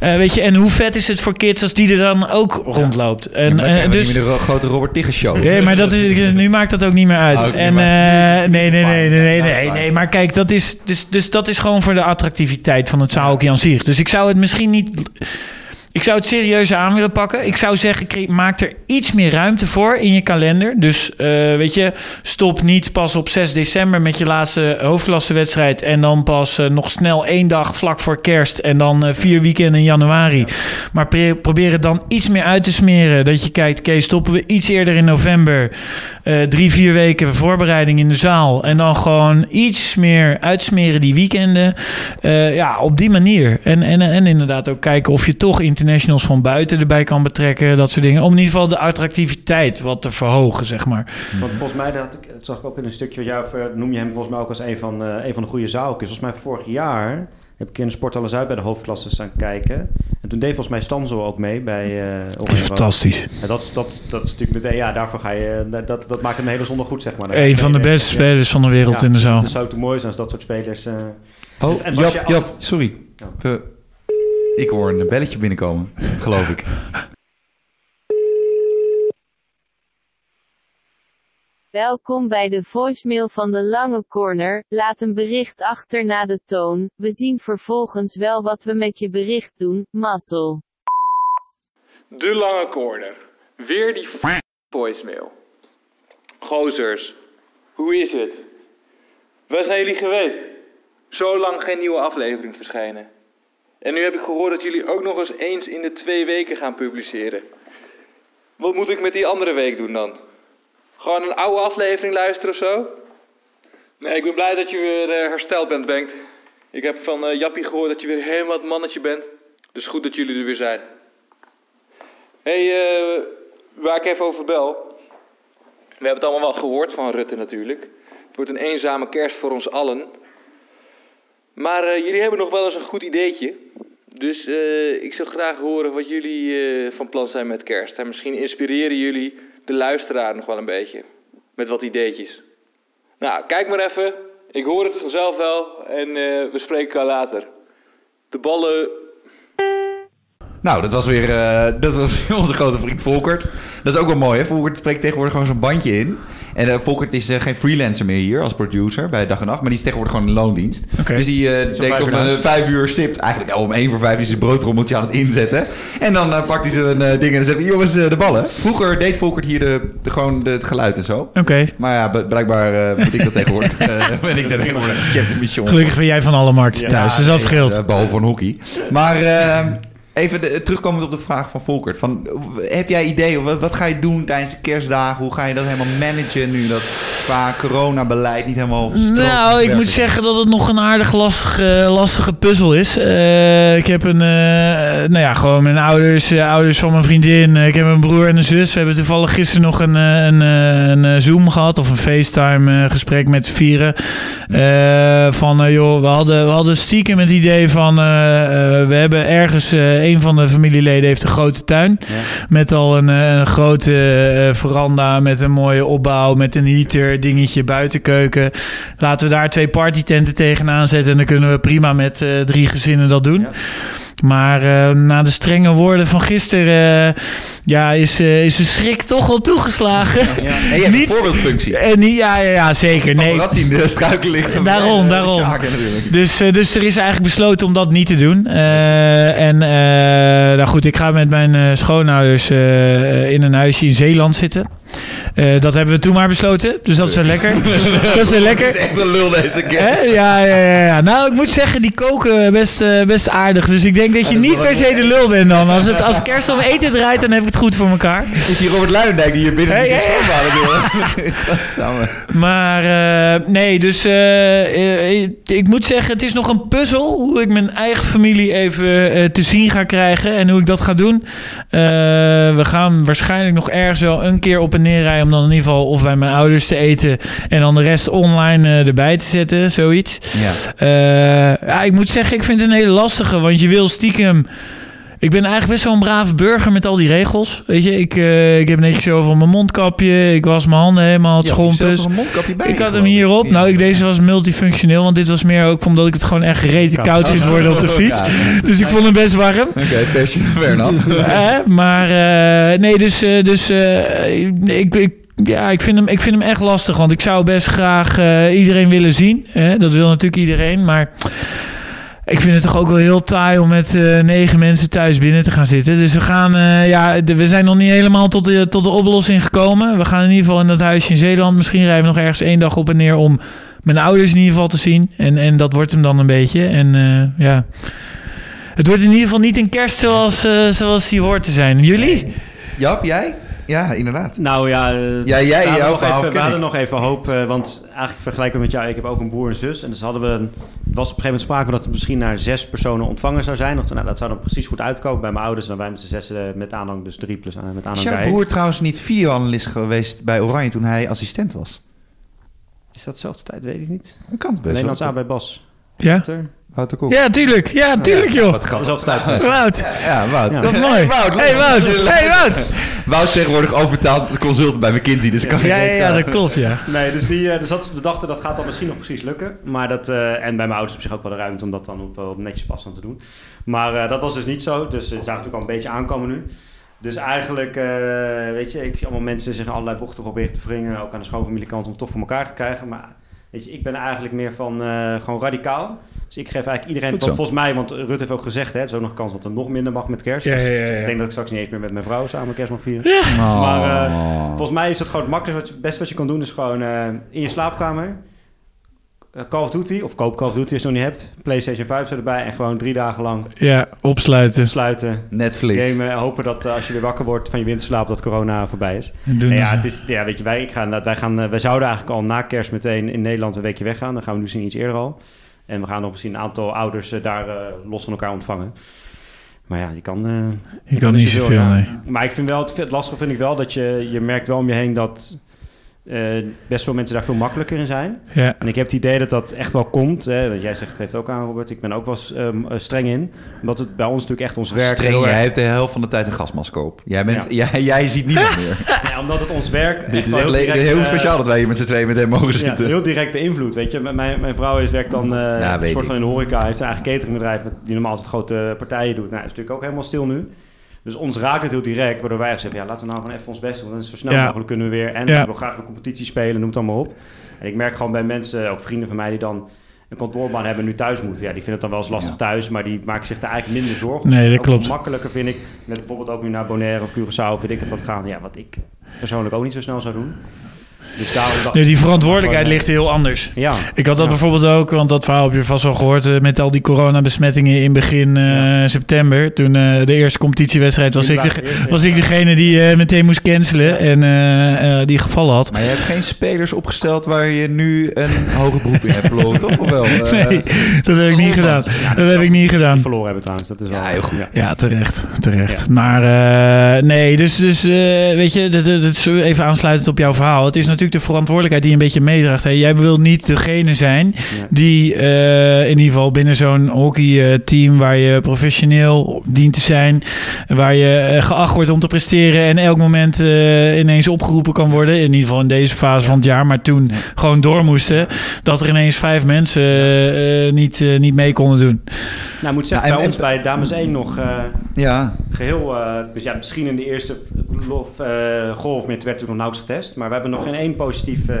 Eh, weet je, en hoe vet is het voor kids als die er dan ook rondloopt. En, eh, dus, niet meer de ro- grote Robert Tigges show. Nee, maar dat is, nu maakt dat ook niet meer uit. Ook en, eh, nee, nee, nee, nee, nee, Ja, nee. Maar kijk, dat is, dus, dus dat is gewoon voor de attractiviteit van het zaalhockey aan zich. Dus ik zou het misschien niet... Ik zou het serieus aan willen pakken. Ik zou zeggen, maak er iets meer ruimte voor in je kalender. Dus eh, weet je, stop niet pas op 6 december met je laatste hoofdklassewedstrijd. En dan pas eh, nog snel één dag vlak voor kerst. En dan eh, vier weekenden in januari. Maar probeer het dan iets meer uit te smeren. Dat je kijkt, oké, stoppen we iets eerder in november. drie, vier weken voorbereiding in de zaal. En dan gewoon iets meer uitsmeren die weekenden. Ja, op die manier. En, en, en inderdaad ook kijken of je toch internationals van buiten erbij kan betrekken. Dat soort dingen. Om in ieder geval de attractiviteit wat te verhogen, zeg maar. Want volgens mij, dat, dat zag ik ook in een stukje, ja, ver- noem je hem volgens mij ook als een van, eh, een van de goede zaalkers. Volgens mij vorig jaar heb ik in de Sporthalle Zuid bij de hoofdklasse staan kijken. En toen deed volgens mij Stanzo ook mee bij eh Rood. Fantastisch. En dat, dat, dat is natuurlijk meteen, ja, daarvoor ga je, dat, dat, dat maakt hem hele zondag goed, zeg maar. Een van de beste spelers van de wereld Ja, in de zaal. Het zou toch mooi zijn als dat soort spelers... eh, Oh, En Jap, Jap, sorry. We- ik hoor een belletje binnenkomen, geloof ik. Welkom bij de voicemail van de Lange Corner. Laat een bericht achter na de toon. We zien vervolgens wel wat we met je bericht doen. Mazzel. De lange corner. Weer die f- voicemail. Gozers, hoe is het? Waar zijn jullie geweest? Zo lang geen nieuwe aflevering verschijnen. En nu heb ik gehoord dat jullie ook nog eens eens in de twee weken gaan publiceren. Wat moet ik met die andere week doen dan? Gewoon een oude aflevering luisteren of zo? Nee, ik ben blij dat je weer eh, hersteld bent, Bengt. Ik heb van eh, Jappie gehoord dat je weer helemaal het mannetje bent. Dus goed dat jullie er weer zijn. Hé, hey, eh, waar ik even over bel. We hebben het allemaal wel gehoord van Rutte natuurlijk. Het wordt een eenzame kerst voor ons allen. Maar jullie hebben nog wel eens een goed ideetje. Dus eh, ik zou graag horen wat jullie eh, van plan zijn met kerst. En misschien inspireren jullie de luisteraar nog wel een beetje. Met wat ideetjes. Nou, kijk maar even. Ik hoor het vanzelf wel en eh, we spreken elkaar later. De ballen Nou, dat was weer dat was onze grote vriend Volkert. Dat is ook wel mooi, hè? Volkert spreekt tegenwoordig gewoon zo'n bandje in. En eh, Volkert is eh, geen freelancer meer hier als producer bij Dag en Nacht. Maar die is tegenwoordig gewoon in loondienst. Dus die eh vijf denkt thuis. een vijf uur stipt. Eigenlijk oh, om één voor vijf is zijn broodrommeltje aan het inzetten. En dan eh, pakt hij zijn eh, dingen en zegt jongens, de ballen. Vroeger deed Volkert hier de, de- gewoon de, het geluid en zo. Oké. Maar ja, blijkbaar eh moet ik dat tegenwoordig. eh, ben ik dat tegenwoordig chef de mission. Gelukkig ben jij van alle markten thuis, dus dat nee, scheelt. eh, behalve van hockey. Maar eh, even terugkomend op de vraag van Volkert. Van, heb jij idee, of wat, wat ga je doen tijdens de kerstdagen? Hoe ga je dat helemaal managen nu dat qua coronabeleid niet helemaal Nou, ik moet zeggen dat het nog een aardig lastige, lastige puzzel is. Eh, ik heb een, eh, nou ja, gewoon mijn ouders, eh, ouders van mijn vriendin. Ik heb een broer en een zus. We hebben toevallig gisteren nog een, een, een, Zoom gehad of een FaceTime gesprek met vieren. Van, joh, we hadden, we hadden stiekem het idee van, we hebben ergens, een van de familieleden heeft een grote tuin. Met al een, een grote veranda met een mooie opbouw, met een heater, dingetje, buitenkeuken. Laten we daar twee partytenten tegenaan zetten en dan kunnen we prima met eh, drie gezinnen dat doen. Ja. Maar eh, na de strenge woorden van gisteren, eh, ja, is, eh, is de schrik toch wel toegeslagen. En je hebt Niet- een voorbeeldfunctie. En niet, ja, ja, ja, zeker. Nee. Paparazzi in de struikellichten. Daarom, daarom. Dus, dus er is eigenlijk besloten om dat niet te doen. Eh, en eh, nou goed, ik ga met mijn eh, schoonouders eh, in een huisje in Zeeland zitten. Eh, dat hebben we toen maar besloten. Dus dat is wel lekker. dat is wel lekker. Het is echt een lul deze keer. Ja, ja, ja, ja. Nou, ik moet zeggen, die koken best, eh, best aardig. Dus ik denk dat je dat niet per se de lul bent dan. Als, het, als kerst om eten draait, dan heb ik het goed voor elkaar. Is die Robert Luijendijk die hier binnen Hey, de hey. Maar eh, nee, dus eh, eh, ik moet zeggen, het is nog een puzzel hoe ik mijn eigen familie even eh, te zien ga krijgen en hoe ik dat ga doen. Eh, we gaan waarschijnlijk nog ergens wel een keer op en neer rijden om dan in ieder geval of bij mijn ouders te eten en dan de rest online eh, erbij te zetten, zoiets. Ja. Eh, ja, ik moet zeggen, ik vind het een hele lastige, want je wil stiekem. Ik ben eigenlijk best wel een brave burger met al die regels. Weet je, ik, eh, ik heb netjes over mijn mondkapje. Ik was mijn handen helemaal het schompus. bij. Ik had hem hierop. Nou, ik, deze was multifunctioneel, want dit was meer ook omdat ik het gewoon echt rete koud vind worden op de fiets. Dus ik vond hem best warm. Oké, fair enough. Eh, maar eh, nee, dus, eh, dus eh, ik, ik, ja, ik, vind hem, ik vind hem echt lastig. Want ik zou best graag eh, iedereen willen zien. Hè? Dat wil natuurlijk iedereen. Maar ik vind het toch ook wel heel taai om met eh, negen mensen thuis binnen te gaan zitten. Dus we gaan, eh, ja, we zijn nog niet helemaal tot de, tot de oplossing gekomen. We gaan in ieder geval in dat huisje in Zeeland. Misschien rijden we nog ergens één dag op en neer om mijn ouders in ieder geval te zien. En, en dat wordt hem dan een beetje. En eh, ja, het wordt in ieder geval niet een kerst zoals, zoals die hoort te zijn. Jullie? Jap, jij? Ja, inderdaad. Nou ja, eh, Ja, jij, we hadden, jouw nog verhaal even, we hadden ik. nog even hoop. eh, want eigenlijk vergelijken met jou, ik heb ook een broer en zus. En dus hadden we, een- was op een gegeven moment sprake dat het misschien naar zes personen ontvangen zou zijn. Of, nou, dat zou dan precies goed uitkomen bij mijn ouders. En dan wij met z'n zes met aanhang, dus drie plus aan met Is aanhang jouw bij. broer trouwens niet videoanalist geweest bij Oranje toen hij assistent was? Is dat dezelfde tijd? Weet ik niet. Dat kan het best Nederlands. A bij Bas. Ja? Wouter? Wouter Kok. Ja, tuurlijk. Ja, tuurlijk, joh. Wat grappig. Wout. Ja, Wout. Ja. Dat is mooi. Hey, Wout. Hey, Wout. Hey, Wout. Wout tegenwoordig overbetaald consultant bij McKinsey, dus kan Ja, ja, ja, eh, dat klopt, ja. Nee, dus, die, eh, dus dat, we dachten dat gaat dan misschien nog precies lukken. Maar dat, eh, en bij mijn ouders op zich ook wel de ruimte om dat dan op, op netjes passend te doen. Maar eh, dat was dus niet zo. Dus het zagen natuurlijk al een beetje aankomen nu. Dus eigenlijk, eh, weet je, ik zie allemaal mensen zich in allerlei bochten proberen te wringen. Ook aan de schoonfamiliekant om het toch voor elkaar te krijgen. Maar weet je, ik ben eigenlijk meer van eh, gewoon radicaal. Dus ik geef eigenlijk iedereen, want volgens mij, want Rutte heeft ook gezegd, hè, het is ook nog kans dat er nog minder mag met kerst. Ja, Dus ja, ja, ja. Ik denk dat ik straks niet eens meer met mijn vrouw samen kerst mag vieren. Oh. Maar, eh, Volgens mij is het gewoon het makkelijkste, wat je, het beste wat je kan doen, is gewoon eh, in je slaapkamer. Eh, Call of Duty, of koop Call of Duty als je het nog niet hebt. PlayStation 5 erbij en gewoon drie dagen lang Ja, opsluiten. sluiten. Netflix. Gamen en hopen dat eh, als je weer wakker wordt van je winterslaap, dat corona voorbij is. Doen En ja, ze. het is, ja, weet je, wij, ik ga, wij, gaan, eh, wij zouden eigenlijk al na kerst meteen in Nederland een weekje weggaan. Dan gaan we nu misschien iets eerder al. En we gaan nog misschien een aantal ouders daar los van elkaar ontvangen. Maar ja, je kan... eh, Je kan niet zoveel, nee. Maar ik vind wel, het, het lastige vind ik wel dat je, je merkt wel om je heen dat eh, best veel mensen daar veel makkelijker in zijn. Ja. En ik heb het idee dat dat echt wel komt. Hè, want jij zegt, geeft ook aan, Robert. Ik ben ook wel ehm, eh, streng in. Omdat het bij ons natuurlijk echt ons werk... Streng, heel jij erg- hebt de helft van de tijd een gasmasker op. Jij, bent, jij, jij ziet niemand meer. Ja, omdat het ons werk... Dit echt is wel echt le- direct, heel eh, speciaal dat wij hier met z'n tweeën met hem mogen Ja, zitten. heel direct beïnvloed. Weet je, mijn, mijn vrouw is, werkt dan eh, Ja, een soort ik. van in de horeca. Heeft zijn eigen cateringbedrijf die normaal altijd grote partijen doet. Nou, dat is natuurlijk ook helemaal stil nu. Dus ons raakt het heel direct, waardoor wij zeggen, ja, laten we nou gewoon even ons best doen. Dan is het zo snel Ja. mogelijk kunnen we weer. En Ja. we wil graag een competitie spelen, noem het allemaal op. En ik merk gewoon bij mensen, ook vrienden van mij, die dan een kantoorbaan hebben en nu thuis moeten. Ja, die vinden het dan wel eens lastig Ja. thuis, maar die maken zich daar eigenlijk minder zorgen. Nee, dat ook klopt. makkelijker vind ik, met bijvoorbeeld ook nu naar Bonaire of Curaçao, vind ik het wat gaan. Ja, wat ik persoonlijk ook niet zo snel zou doen. Dus daarom dacht Dus die verantwoordelijkheid Gewoon, ligt heel anders. Ja. Ik had dat Ja. bijvoorbeeld ook, want dat verhaal heb je vast wel gehoord... eh, met al die coronabesmettingen in begin eh, Ja. september. Toen eh, de eerste competitiewedstrijd was, ik, de, waren eerst, was ja. ik degene die eh, meteen moest cancelen en eh, eh, die gevallen had. Maar je hebt geen spelers opgesteld waar je nu een hoger beroep in hebt verloren, toch? Of wel? Eh, Nee, dat heb ik niet gedaan. Dat heb ik niet gedaan. verloren hebben trouwens. Dat is wel Ja, heel goed. Ja. Ja, terecht. terecht. Maar eh, nee, dus, dus eh, weet je, dat, dat, dat is even aansluitend op jouw verhaal. Het is natuurlijk de verantwoordelijkheid die je een beetje meedraagt. Hè. Jij wil niet degene zijn Ja. die eh, in ieder geval binnen zo'n hockeyteam waar je professioneel dient te zijn, waar je eh, geacht wordt om te presteren en elk moment eh, ineens opgeroepen kan worden. In ieder geval in deze fase van het jaar, maar toen gewoon door moesten, dat er ineens vijf mensen eh, niet, niet mee konden doen. Nou, ik moet zeggen, Nou, en- bij ons bij Dames 1 nog eh, ja, geheel... eh, dus ja, misschien in de eerste lof, eh, golf met werd toen nog nauwelijks getest. Maar we hebben nog geen één positief... eh,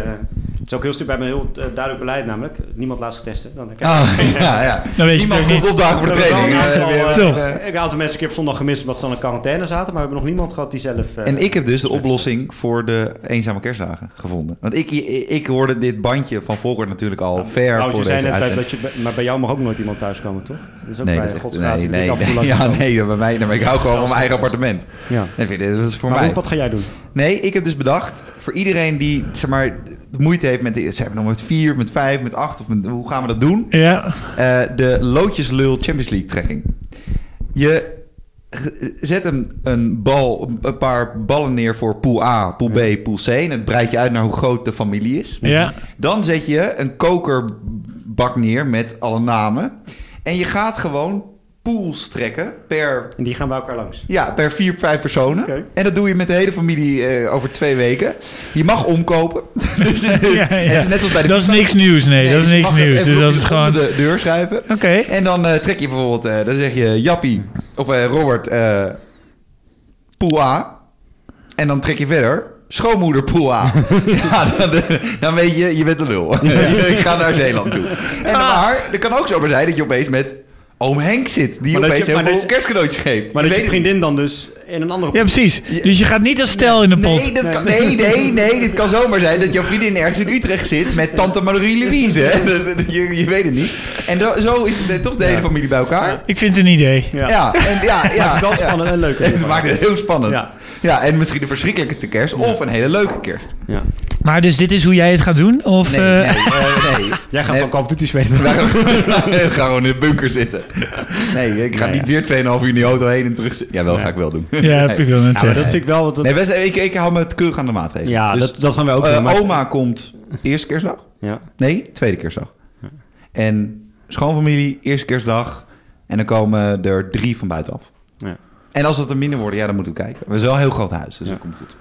het is ook heel stuk bij een heel eh, duidelijk beleid namelijk. Niemand laat zich testen. Dan Ah, ja, ja. Dan weet je Niemand komt opdagen voor de training. een Eh, Ik een aantal mensen, ik heb zondag gemist omdat ze dan in quarantaine zaten. Maar we hebben nog niemand gehad die zelf... En ik heb dus de oplossing voor de eenzame kerstdagen gevonden. Want ik, ik, ik hoorde dit bandje van vroeger natuurlijk al ver Trouwens, voor je zei deze net dat je, maar bij jou mag ook nooit iemand thuiskomen, toch? Dat is ook Nee, bij dat is echt, Godsgratie, nee, nee, nee, ja, nee, bij mij, ik hou gewoon van mijn eigen appartement. Ja. Dat is voor Maar mij. Wat ga jij doen? Nee, ik heb dus bedacht, voor iedereen die zeg maar, moeite heeft met, ze hebben nog met vier, met vijf, met acht, of met, hoe gaan we dat doen? Ja, Eh, de Loodjeslul Champions League trekking. Je zet een, een bal, een paar ballen neer voor pool A, pool B, pool C. En het breidt je uit naar hoe groot de familie is. ja. Dan zet je een kokerbak neer met alle namen. En je gaat gewoon pools trekken per, En die gaan bij elkaar langs. ja, per vier, vijf personen. Oké. En dat doe je met de hele familie eh, over twee weken. Je mag omkopen. dus het, Ja, ja. het is net zoals bij de Dat is niks nieuws, nee. dat is niks nieuws. Dus dat is gewoon... de deur schrijven. Oké. En dan eh, trek je bijvoorbeeld, eh, dan zeg je Jappie of eh, Robert eh pool A. En dan trek je verder schoonmoeder pool A. ja, dan, dan weet je, je bent een lul. Ik ga naar Zeeland toe. En Ah. maar, er kan ook zomaar zijn dat je opeens met oom Henk zit. Die Maar opeens je- heel maar veel dat je- kerstcadeautjes geeft. Maar Je dat je weet het vriendin dan dus in een andere... Ja, precies. Je- Dus je gaat niet als stel in de pot. Nee, dat kan, nee, nee, nee. Dit kan zomaar zijn dat jouw vriendin ergens in Utrecht zit met tante Marie-Louise. je, je weet het niet. En do- zo is het, toch de hele familie bij elkaar. Ik vind het een idee. Ja. Ja, en, ja, ja, Maakt het wel ja. spannend en leuk. Het maakt het heel spannend. Ja. Ja. en misschien een verschrikkelijke kerst of een hele leuke kerst. Ja. Maar dus dit is hoe jij het gaat doen? Of, Nee, eh, nee, eh, nee. Jij gaat Nee. van Call of Duty spelen. We gaan gewoon in de bunker zitten. Nee, ik ga Nee, niet weer 2,5 uur in die auto heen en terug zitten. Jawel, Ja. ga ik wel doen. Ja, heb ik wel net Ja, maar dat vind ik wel... wat Dat, Nee, wij- ik, ik hou me het keurig aan de maatregelen. ja, Dus, dat, dat gaan we ook eh, doen. maar- oma komt eerste kerstdag. Ja. Nee, tweede kerstdag. En schoonfamilie, eerste kerstdag. En dan komen er drie van buitenaf. En als het er minder worden, ja, dan moeten we kijken. We hebben wel een heel groot huis, dus dat komt goed.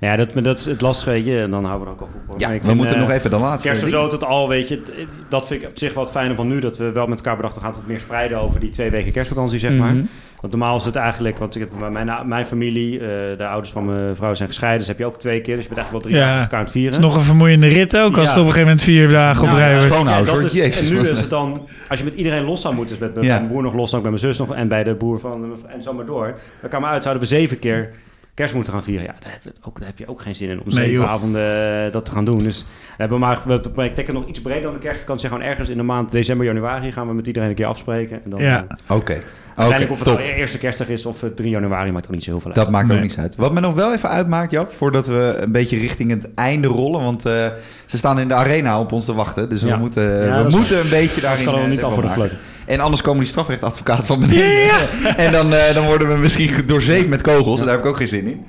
Ja, dat, dat is het lastige, weet je. En dan houden we er ook al voetbal. Ja, we vind, moeten eh, nog even de laatste. Kerst zo het al, weet je. het- Dat vind ik op zich wel het fijne van nu. Dat we wel met elkaar bedachten, gaan het meer spreiden over die twee weken kerstvakantie, zeg maar. Mhm. Want normaal is het eigenlijk, want ik heb bij mijn, mijn familie, eh, de ouders van mijn vrouw zijn gescheiden. Dus heb je ook twee keer. Dus je bent echt wel drie Ja. dagen met elkaar aan het vieren. Het is nog een vermoeiende rit ook, als Ja. het op een gegeven moment vier dagen op Nou, rij wordt. Schoonouders, dat hoor. is- Jezus, en nu is het dan, als je met iedereen los zou moeten, dus met, mijn broer nog los, ook bij mijn zus nog en bij de boer van en zo maar door. Dan kan maar uit, zouden we zeven keer kerst moeten gaan vieren. Ja, daar heb, je ook, daar heb je ook geen zin in om Nee, zeven avonden eh, dat te gaan doen. Dus we hebben maar, we, ik denk het nog iets breder dan de kerstvakantie. Gewoon ergens in de maand december, januari gaan we met iedereen een keer afspreken. En dan, Ja. Oké. Uiteindelijk of het top. nou eerste kerstdag is of eh, 3 januari, maakt ook niet zo heel veel uit. Dat maakt Nee. ook niks uit. Wat me nog wel even uitmaakt, Jap, voordat we een beetje richting het einde rollen. Want eh, ze staan in de arena op ons te wachten. Dus Ja. we moeten, Ja, we dat is moeten een beetje Dat daarin... kan er eh, niet al voor de ervan fluit. maken. En anders komen die strafrechtadvocaat van beneden. en dan, eh, dan worden we misschien doorzeefd met kogels. En daar heb ik ook geen zin in.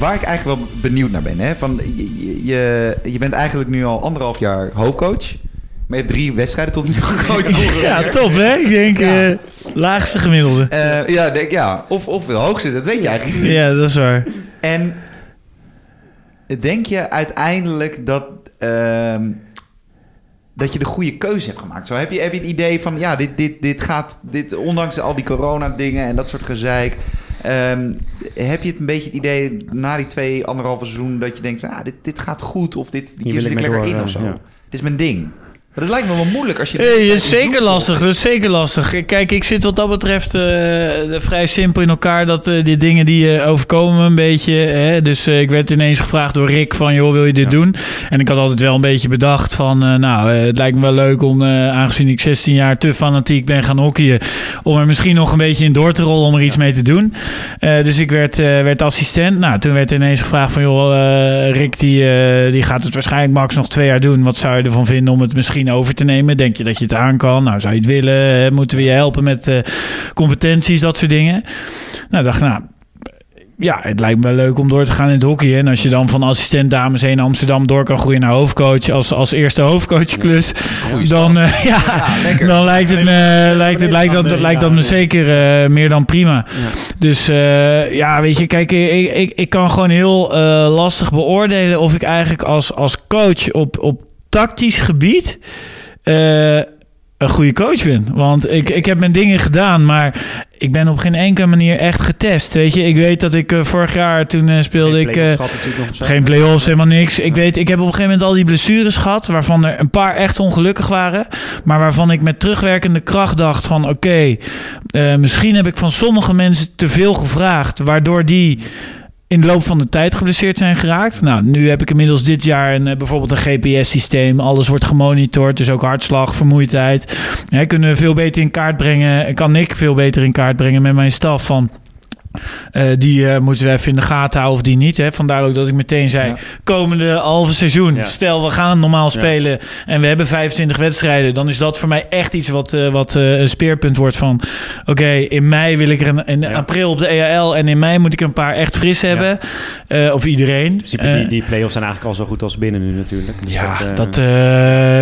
Waar ik eigenlijk wel benieuwd naar ben. Hè? Van, je, je, je bent eigenlijk nu al anderhalf jaar hoofdcoach. Maar je hebt drie wedstrijden tot nu toe gecoacht. Ja, top hè? Ik denk Ja. eh, laagste gemiddelde. Eh, ja, denk, ja. Of, of de hoogste, dat weet je eigenlijk niet. Ja, dat is waar. En denk je uiteindelijk dat, ehm, dat je de goede keuze hebt gemaakt? Zo, heb, je, heb je het idee van, ja, dit, dit, dit gaat, dit, ondanks al die corona-dingen en dat soort gezeik... ehm, heb je het een beetje het idee na die twee, anderhalve seizoen... dat je denkt, ah, dit, dit gaat goed of dit, wil zit ik lekker door, in of eh, zo? Dit is mijn ding. Maar dat lijkt me wel moeilijk als je... Hey, dat is zeker lastig. Dat is zeker lastig. Kijk, ik zit wat dat betreft eh, vrij simpel in elkaar. Dat eh, die dingen die eh, overkomen me een beetje. Hè? Dus ik werd ineens gevraagd door Rick van... joh, wil je dit doen? En ik had altijd wel een beetje bedacht van... nou, het lijkt me wel leuk om, aangezien ik 16 jaar te fanatiek ben gaan hockeyen... om er misschien nog een beetje in door te rollen om er iets mee te doen. Dus ik werd, werd assistent. Nou, toen werd ineens gevraagd van... joh, Rick die, die gaat het waarschijnlijk max nog twee jaar doen. Wat zou je ervan vinden om het misschien over te nemen? Denk je dat je het aan kan? Nou, zou je het willen? Moeten we je helpen met eh, competenties, dat soort dingen? Nou, dacht nou... Ja, het lijkt me wel leuk om door te gaan in het hockey. En als je dan van assistent dames 1 Amsterdam door kan groeien naar hoofdcoach... als, als eerste hoofdcoachklus, dan, eh, ja, dan lijkt, het me, lijkt, het, lijkt, dat, lijkt dat me zeker eh, meer dan prima. Dus eh, ja, weet je, kijk, ik, ik, ik kan gewoon heel eh, lastig beoordelen of ik eigenlijk als, als coach op, op tactisch gebied eh, een goede coach ben. Want ik, ik heb mijn dingen gedaan, maar ik ben op geen enkele manier echt getest. Weet je, ik weet dat ik eh, vorig jaar toen eh, speelde Geen ik. geen play-offs, helemaal niks. Ik weet, ik heb op een gegeven moment al die blessures gehad, waarvan er een paar echt ongelukkig waren, maar waarvan ik met terugwerkende kracht dacht van, oké, misschien heb ik van sommige mensen te veel gevraagd, waardoor die in de loop van de tijd geblesseerd zijn geraakt. Nou, nu heb ik inmiddels dit jaar een, eh, bijvoorbeeld een GPS-systeem. Alles wordt gemonitord, dus ook hartslag, vermoeidheid. Hè, kunnen we veel beter in kaart brengen. Kan ik veel beter in kaart brengen met mijn staf van... eh, die eh, moeten we even in de gaten houden of die niet. Hè? Vandaar ook dat ik meteen zei: Ja. komende halve seizoen. Ja. Stel, we gaan normaal spelen en we hebben 25 wedstrijden. Dan is dat voor mij echt iets wat, eh, wat een speerpunt wordt van... Oké, in mei wil ik er een, in april op de EAL en in mei moet ik een paar echt fris hebben. Of iedereen. Principe, die, die play-offs zijn eigenlijk al zo goed als binnen nu natuurlijk. Dus ja, dat,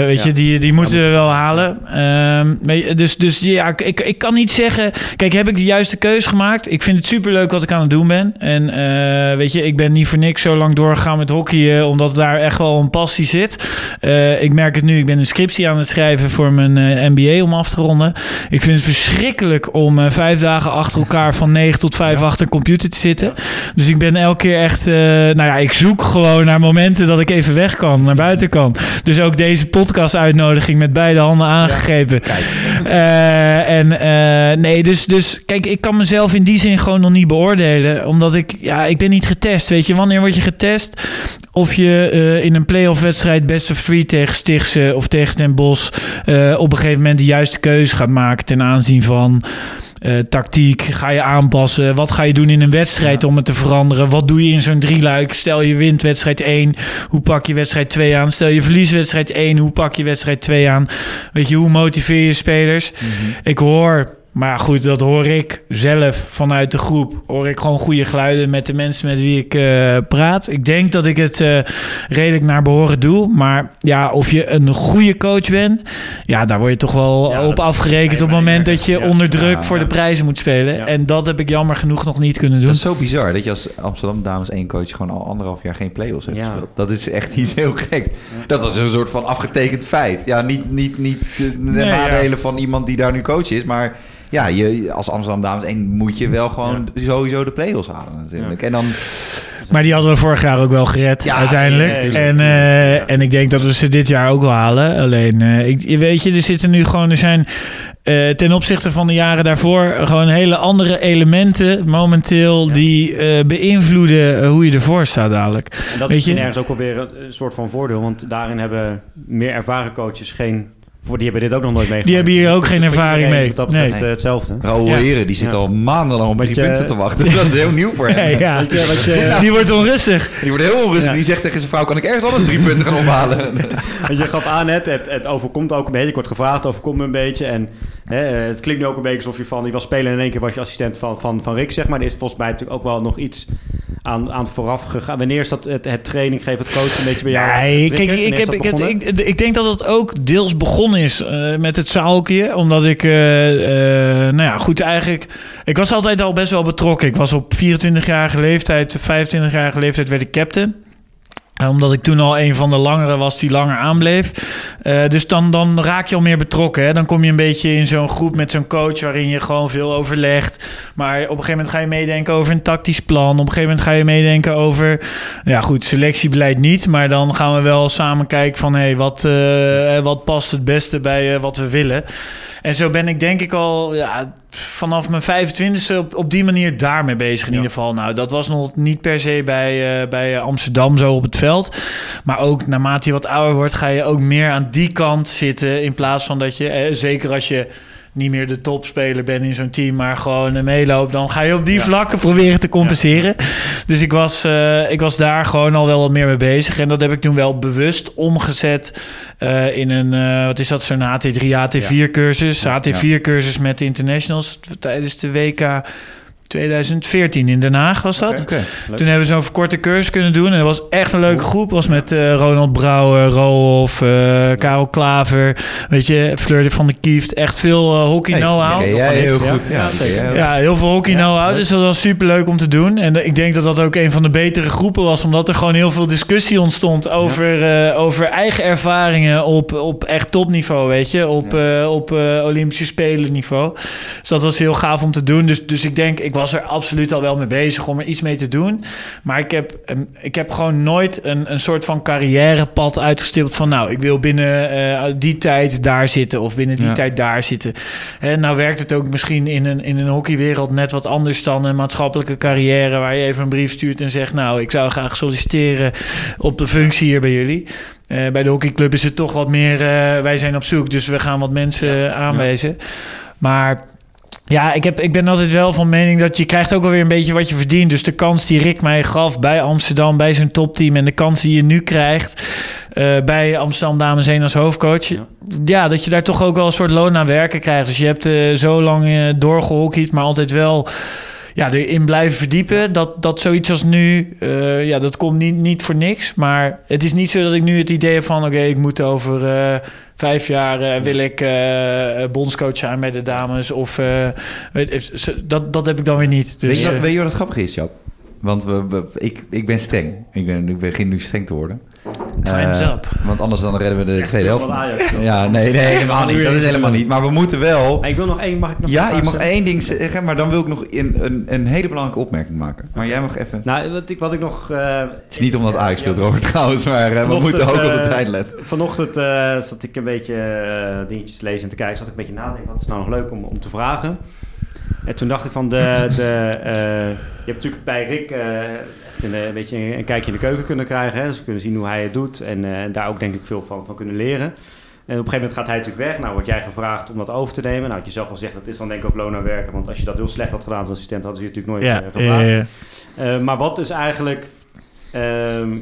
weet je, die, die moeten we wel halen. Ehm, dus, dus ja, ik, ik kan niet zeggen... Kijk, heb ik de juiste keuze gemaakt? Ik vind het superleuk wat ik aan het doen ben. En eh, weet je, ik ben niet voor niks zo lang doorgegaan met hockeyen... omdat daar echt wel een passie zit. Eh, ik merk het nu, ik ben een scriptie aan het schrijven... voor mijn eh, MBA om af te ronden. Ik vind het verschrikkelijk om eh, vijf dagen achter elkaar... van negen tot vijf achter een computer te zitten. Dus ik ben elke keer echt... eh, nou ja, ik zoek gewoon naar momenten dat ik even weg kan, naar buiten kan. Dus ook deze podcast-uitnodiging met beide handen aangegrepen. Eh, en eh, nee, dus, dus kijk, ik kan mezelf in die zin gewoon nog niet beoordelen. Omdat ik, ja, ik ben niet getest. Weet je, wanneer word je getest? Of je eh, in een playoff wedstrijd best of three tegen Stichtse of tegen Den Bosch... eh, op een gegeven moment de juiste keuze gaat maken ten aanzien van... eh, tactiek, ga je aanpassen? Wat ga je doen in een wedstrijd om het te veranderen? Wat doe je in zo'n drieluik? Stel je wint wedstrijd 1, hoe pak je wedstrijd 2 aan? Stel je verliest wedstrijd 1, hoe pak je wedstrijd 2 aan? Weet je, hoe motiveer je spelers? Ik hoor, maar goed, dat hoor ik zelf vanuit de groep. Hoor ik gewoon goede geluiden met de mensen met wie ik eh, praat. Ik denk dat ik het eh, redelijk naar behoren doe. Maar ja, of je een goede coach bent, ja, daar word je toch wel Ja, op afgerekend op het moment dat je ja. onder druk Ja, voor ja. de prijzen moet spelen. Ja. En dat heb ik jammer genoeg nog niet kunnen doen. Dat is zo bizar dat je als Amsterdam Dames 1 coach gewoon al anderhalf jaar geen play-offs hebt Ja. gespeeld. Dat is echt iets heel gek. Dat was een soort van afgetekend feit. Ja, niet, niet, niet de, de Nee, ja. nadelen van iemand die daar nu coach is, maar ja, je, als Amsterdam Dames 1 moet je wel gewoon sowieso de play-offs halen natuurlijk. En dan, Maar die hadden we vorig jaar ook wel gered, Ja, uiteindelijk. en, eh, en ik denk dat we ze dit jaar ook wel halen. Alleen, eh, ik, je weet je, er zitten nu gewoon... Er zijn eh, ten opzichte van de jaren daarvoor... gewoon hele andere elementen momenteel... Ja. die eh, beïnvloeden hoe je ervoor staat dadelijk. En dat Weet is je? ergens ook wel weer een, een soort van voordeel. Want daarin hebben meer ervaren coaches geen... Voor, die hebben dit ook nog nooit meegemaakt. Die hebben hier ook Dus geen ervaring mee. Dat betreft Nee. eh, hetzelfde. Ja. Heren, die zit Ja. al maandenlang op drie je- punten te wachten. Dat is heel nieuw voor hem. Nee, ja. Weet je, wat je, Die wordt onrustig. Die wordt heel onrustig. Ja. Die zegt tegen zijn vrouw, kan ik ergens anders drie punten gaan ophalen? Want je gaf aan, het, het, het overkomt ook een beetje. Ik word gevraagd, het overkomt me een beetje. En hè, eh, het klinkt nu ook een beetje alsof je van... Je was spelen en in één keer was je assistent van, van, van Rick, zeg maar. Er is volgens mij natuurlijk ook wel nog iets aan, aan vooraf gegaan? Wanneer is dat het, het training geven, het coachen een beetje bij jou? Nee, kijk, ik, heb, ik, heb, ik, ik denk dat het ook deels begonnen is eh, met het zaalkje. Omdat ik, eh, nou ja, goed, eigenlijk... Ik was altijd al best wel betrokken. Ik was op 24-jarige leeftijd, 25-jarige leeftijd werd ik captain. Eh, Omdat ik toen al een van de langere was die langer aanbleef. Eh, dus dan, dan raak je al meer betrokken. Hè? Dan kom je een beetje in zo'n groep met zo'n coach waarin je gewoon veel overlegt. Maar op een gegeven moment ga je meedenken over een tactisch plan. Op een gegeven moment ga je meedenken over, ja goed, selectiebeleid niet. Maar dan gaan we wel samen kijken van, hé, hey, wat, eh, wat past het beste bij wat we willen. En zo ben ik denk ik al ja, vanaf mijn 25e op, op die manier daarmee bezig in Ja. ieder geval. Nou, dat was nog niet per se bij, eh, bij Amsterdam zo op het veld. Maar ook naarmate je wat ouder wordt, ga je ook meer aan die kant zitten. In plaats van dat je, eh, zeker als je niet meer de topspeler bent in zo'n team, maar gewoon meeloopt, dan ga je op die Ja. vlakken proberen te compenseren. Dus ik was, eh, ik was daar gewoon al wel wat meer mee bezig. En dat heb ik toen wel bewust omgezet eh, in een, eh, wat is dat, zo'n HT3, HT4 cursus. HT4 cursus met de internationals tijdens de WK 2014 in Den Haag was dat. Oké. Toen hebben we zo'n verkorte cursus kunnen doen. En dat was echt een leuke groep. was met eh, Ronald Brouwer, Rolf, eh, Karel Klaver. Weet je, Fleur van de Kieft. Echt veel eh, hockey Hey, know-how. jij heel Ja, goed. ja, Ja. Ja, heel veel hockey know-how. Dus dat was super leuk om te doen. En ik denk dat dat ook een van de betere groepen was. Omdat er gewoon heel veel discussie ontstond over, eh, over eigen ervaringen op, op echt topniveau, weet je. Op, eh, op eh, Olympische Spelen niveau. Dus dat was heel gaaf om te doen. Dus, dus ik denk, ik was er absoluut al wel mee bezig om er iets mee te doen. Maar ik heb, ehm, ik heb gewoon nooit een, een soort van carrièrepad uitgestippeld van... nou, ik wil binnen eh, die tijd daar zitten of binnen die Ja. tijd daar zitten. Hè, nou werkt het ook misschien in een, in een hockeywereld net wat anders dan een maatschappelijke carrière... waar je even een brief stuurt en zegt... nou, ik zou graag solliciteren op de functie hier bij jullie. Eh, bij de hockeyclub is het toch wat meer... eh, wij zijn op zoek, dus we gaan wat mensen aanwijzen. Maar... Ja, ik, heb, ik ben altijd wel van mening dat je krijgt ook alweer een beetje wat je verdient. Dus de kans die Rick mij gaf bij Amsterdam, bij zijn topteam... en de kans die je nu krijgt eh, bij Amsterdam Dames 1 als hoofdcoach... Ja. Ja. dat je daar toch ook wel een soort loon aan werken krijgt. Dus je hebt eh, zo lang eh, doorgehockeyd, maar altijd wel ja, erin blijven verdiepen. Dat, dat zoiets als nu, eh, ja, dat komt niet, niet voor niks. Maar het is niet zo dat ik nu het idee heb van... oké, ik moet over eh, vijf jaar eh, wil ik bondscoach zijn bij de dames. Of weet, dat, dat heb ik dan weer niet. Dus, weet, je, wat- weet je wat het grappige is, Jap? Want we, we- ik, ik ben streng. Ik, ben, ik begin nu streng te worden. Time's Eh, up. Want anders dan redden we de tweede helft. Ja, nee, nee, helemaal niet. Dat is helemaal niet. Maar we moeten wel... Maar ik wil nog één, mag ik nog Ja, je mag één ding zeggen, maar dan wil ik nog een, een, een hele belangrijke opmerking maken. Maar jij mag even... Nou, wat ik, wat ik nog... eh, Het is niet omdat Ajax speelt, ja, Robert, trouwens, maar eh, we moeten ook op de tijd letten. Vanochtend eh, zat ik een beetje dingetjes te lezen en te kijken. Zat ik een beetje nadenken, wat is nou nog leuk om, om te vragen? En toen dacht ik van, de, de, eh, je hebt natuurlijk bij Rick eh, echt een, een beetje een kijkje in de keuken kunnen krijgen. Hè? Dus we kunnen zien hoe hij het doet en eh, daar ook denk ik veel van, van kunnen leren. En op een gegeven moment gaat hij natuurlijk weg. Nou, word jij gevraagd om dat over te nemen. Nou, had je zelf al gezegd, dat is dan denk ik ook loon aan werken. Want als je dat heel slecht had gedaan als assistent, hadden ze je natuurlijk nooit ja, gevraagd. ja, maar wat is eigenlijk ehm,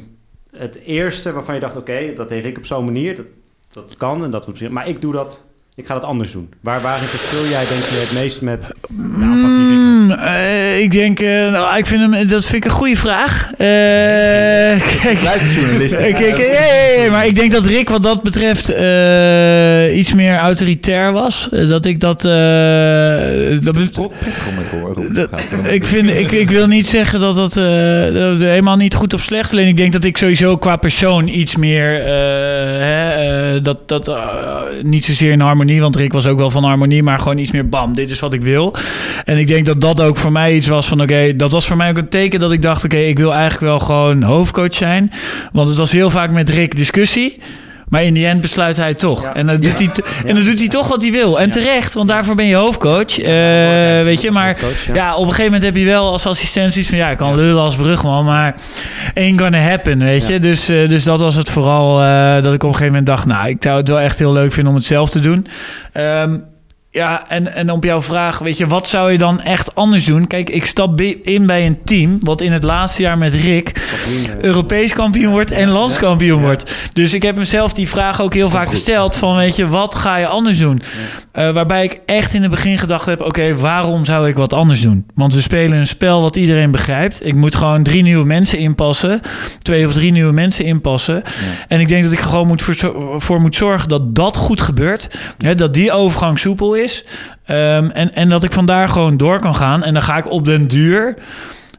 het eerste waarvan je dacht, oké, dat deed ik op zo'n manier, dat, dat kan en dat moet maar ik doe dat, ik ga dat anders doen. Waar, waarin verschil jij denk je het meest met de aanpak die Rick had? Mm, eh, ik denk, eh, nou, ik vind hem, dat vind ik een goede vraag. Eh, kijk, journalist. Maar ik denk dat Rick wat dat betreft iets meer autoritair was. Dat ik dat... dat ik, vind, ik, ik wil niet zeggen dat dat, helemaal niet goed of slecht. Alleen ik denk dat ik sowieso qua persoon iets meer... eh, dat dat eh, niet zozeer in harmonie, want Rick was ook wel van harmonie... maar gewoon iets meer bam, dit is wat ik wil. En ik denk dat dat ook voor mij iets was van... oké, dat was voor mij ook een teken dat ik dacht... oké, ik wil eigenlijk wel gewoon hoofdcoach zijn. Want het was heel vaak met Rick discussie... Maar in die end besluit hij toch. Ja. En, dan doet hij en dan doet hij toch wat hij wil. En terecht, want daarvoor ben je hoofdcoach. Eh, weet je, maar ja. op een gegeven moment heb je wel als assistent zoiets van... ja, ik kan lullen als brugman, maar ain't gonna happen, weet je. Dus, eh, dus dat was het vooral eh, dat ik op een gegeven moment dacht... nou, ik zou het wel echt heel leuk vinden om het zelf te doen. Ehm, ja, en, en op jouw vraag, weet je, wat zou je dan echt anders doen? Kijk, ik stap in bij een team wat in het laatste jaar met Rick Europees kampioen wordt en landskampioen wordt. Dus ik heb mezelf die vraag ook heel vaak gesteld van, weet je, wat ga je anders doen? Eh, waarbij ik echt in het begin gedacht heb, oké, waarom zou ik wat anders doen? Want we spelen een spel wat iedereen begrijpt. Ik moet gewoon drie nieuwe mensen inpassen, twee of drie nieuwe mensen inpassen. En ik denk dat ik er gewoon moet voor, voor moet zorgen dat dat goed gebeurt. Hè, dat die overgang soepel is. Ehm, en, en dat ik vandaar gewoon door kan gaan. En dan ga ik op den duur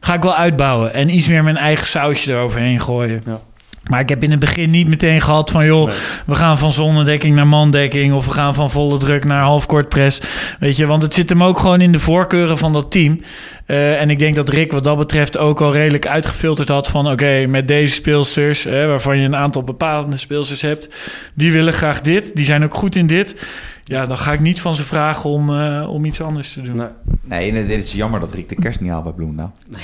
ga ik wel uitbouwen. En iets meer mijn eigen sausje eroverheen gooien. Ja. Maar ik heb in het begin niet meteen gehad van... joh, Nee. we gaan van zonnedekking naar mandekking... of we gaan van volle druk naar halfkort press. Weet je, want het zit hem ook gewoon in de voorkeuren van dat team. Eh, en ik denk dat Rick wat dat betreft ook al redelijk uitgefilterd had van... oké, met deze speelsters, hè, waarvan je een aantal bepalende speelsters hebt... die willen graag dit, die zijn ook goed in dit. Ja, dan ga ik niet van ze vragen om, eh, om iets anders te doen. Nee. Nee, en dit is jammer dat Rick de kerst niet haalt bij Bloemendaal.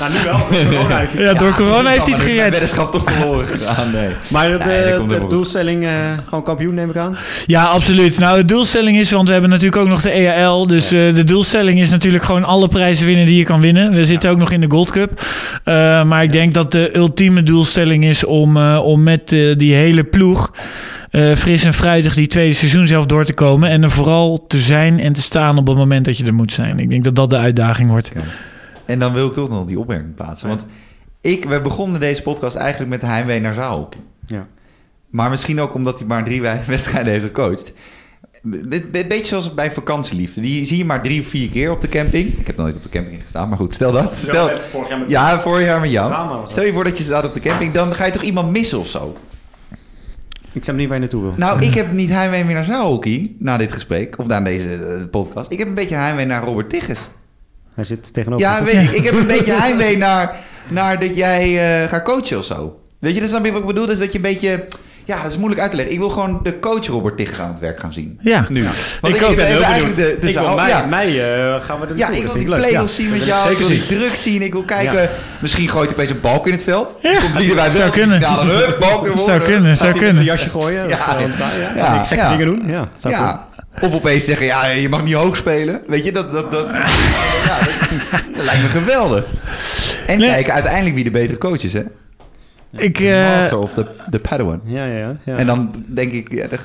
Nou, nu wel. Corona heeft hij- Ja, door corona heeft hij het De gered. weddenschap toch verloren gegaan, nee. Maar de, Nee, de doelstelling, eh, gewoon kampioen neem ik aan. Ja, absoluut. Nou, de doelstelling is, want we hebben natuurlijk ook nog de EAL. Dus eh, de doelstelling is natuurlijk gewoon alle prijzen winnen die je kan winnen. We zitten ook nog in de Gold Cup. Eh, maar ik denk dat de ultieme doelstelling is om, eh, om met die hele ploeg... eh, fris en fruitig die tweede seizoen zelf door te komen. En er vooral te zijn en te staan op het moment dat je er moet zijn. Ik denk dat dat de uitdaging wordt. En dan wil ik toch nog die opmerking plaatsen. Want ik, we begonnen deze podcast eigenlijk met de heimwee naar zaalhockey. Ja. Maar misschien ook omdat hij maar drie wedstrijden heeft gecoacht. Een beetje zoals bij vakantieliefde. Die zie je maar drie of vier keer op de camping. Ik heb nog nooit op de camping gestaan, maar goed, stel dat. Stel, vorig jaar met ja, vorig jaar met jou. Stel je voor dat je staat op de camping, dan ga je toch iemand missen of zo? Ik snap niet waar je naartoe wil. Nou, ik heb niet heimwee meer naar zaalhockey na dit gesprek, of na deze eh, podcast. Ik heb een beetje heimwee naar Robert Tigges. Hij zit tegenover Ja, weet ik. Ik heb een beetje heimwee naar, naar dat jij eh, gaat coachen of zo. Weet je, dat snap je wat ik bedoel? Dus dat je een beetje... Ja, dat is moeilijk uit te leggen. Ik wil gewoon de coach Robert Tigges aan het werk gaan zien. Ja. Nu. Want Ik ook. ben heel benieuwd. de, de ik wil ja. mei eh, gaan we er Ja, ik wil die play-offs Ja, zien met jou. Ik ik wil die druk zien. Ik wil kijken. Ja. Misschien gooit hij opeens een balk in het veld. Ja. Komt Zou kunnen. balk Zou kunnen, zou met zijn kunnen. jasje gooien? Ja, eh, gekke dingen doen. Ja, zou kunnen. Ja. Of opeens zeggen, ja, je mag niet hoog spelen. Weet je, dat, dat, dat, ja, dat, dat lijkt me geweldig. En Nee. kijken uiteindelijk wie de betere coach is, hè? Ik, eh, Master of the, the Padawan. Ja, ja, ja. En dan denk ik, ja, de-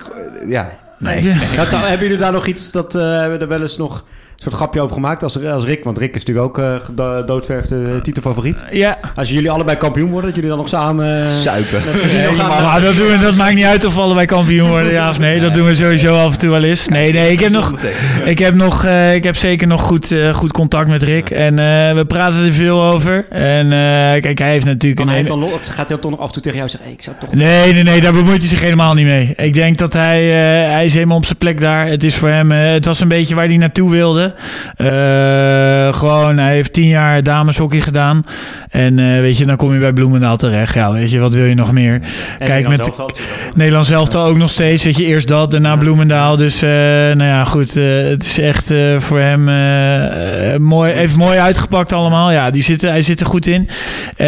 ja. Nee. Ja. Ja, zou- hebben jullie daar nog iets, dat eh, hebben we er wel eens nog soort grapje over gemaakt als, als Rick? Want Rick is natuurlijk ook eh do- doodverf de titelfavoriet. ja, Als jullie allebei kampioen worden, dat jullie dan nog samen... eh, Suipen. Nee, maar- Nou, dat, doen we, dat maakt niet uit of we allebei kampioen worden, ja of nee. Dat doen we sowieso af en toe wel eens. Nee, nee, ik heb nog, ik heb nog, eh, ik heb zeker nog goed, eh, goed contact met Rick. En eh, we praten er veel over. En eh, kijk, hij heeft natuurlijk een hij hele... dan, of gaat hij dan toch nog af en toe tegen jou zeggen... Hey, ik zou toch... Nee, nee, nee, daar bemoeit hij zich helemaal niet mee. Ik denk dat hij, eh, hij is helemaal op zijn plek daar. Het is voor hem, eh, het was een beetje waar hij naartoe wilde. Eh, gewoon, hij heeft tien jaar dameshockey gedaan. En eh, weet je, dan kom je bij Bloemendaal terecht. Ja, weet je, wat wil je nog meer? En Kijk, met-. Nederland zelf ook nog steeds. Weet je, eerst dat, daarna Bloemendaal. Dus eh, nou ja, goed. het is echt voor hem mooi, heeft mooi uitgepakt allemaal. Ja, die zitten, hij zit er goed in. We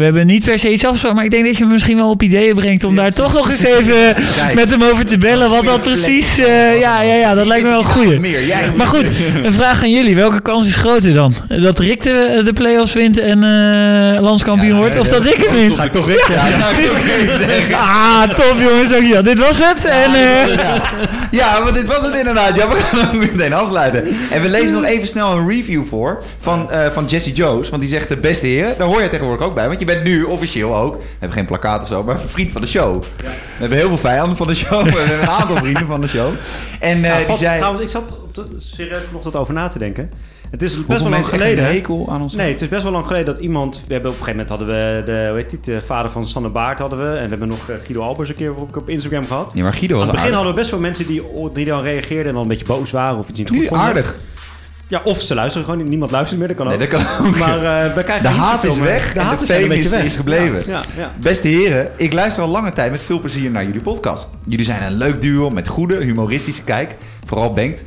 hebben niet per se iets afgesproken, maar ik denk dat je me misschien wel op ideeën brengt om daar toch nog eens even Kijk. met hem over te bellen. Wat dat precies. ja, ja, ja, dat lijkt me wel jij Maar goed, een vraag aan jullie. Welke kans is groter dan? Dat Rick de, de play-offs wint en eh, landskampioen Ja, wordt? Of ja, dat ik hem wint? Ga ik toch Rick Ja, dat zou ik ook even zeggen. Ah, top jongens. Dankjewel. Dit was het. En, eh, Ja, want dit was het inderdaad. Ja, we gaan ook meteen afsluiten. En we lezen nog even snel een review voor van, eh, van Jesse Joes. Want die zegt de beste heren. Daar hoor je tegenwoordig ook bij. Want je bent nu officieel ook. We hebben geen plakkaat of zo, maar een vriend van de show. We hebben heel veel vijanden van de show. We hebben een aantal vrienden van de show. En eh, Ja, die zei... trouwens, ik zat serieus nog dat over na te denken. Het is best Hoeveel wel lang geleden. een hekel aan ons Nee, het is best wel lang geleden dat iemand... We hebben op een gegeven moment hadden we de, hoe heet die, de vader van Sanne Baart hadden we. En we hebben nog eh, Guido Albers een keer op, op Instagram gehad. Nee, maar Guido was Aan het begin aardig. hadden we best wel mensen die, die dan reageerden en dan een beetje boos waren of iets niet goed Nu vonden. aardig. Ja, of ze luisteren gewoon niet. Niemand luistert meer, dat kan ook. Nee, dat kan ook. Maar eh, we krijgen De haat is meer. weg De haat de is een beetje weg. is gebleven. Ja, ja, Beste heren, ik luister al lange tijd met veel plezier naar jullie podcast. Jullie zijn een leuk duo met goede humoristische kijk. Vooral Bengt.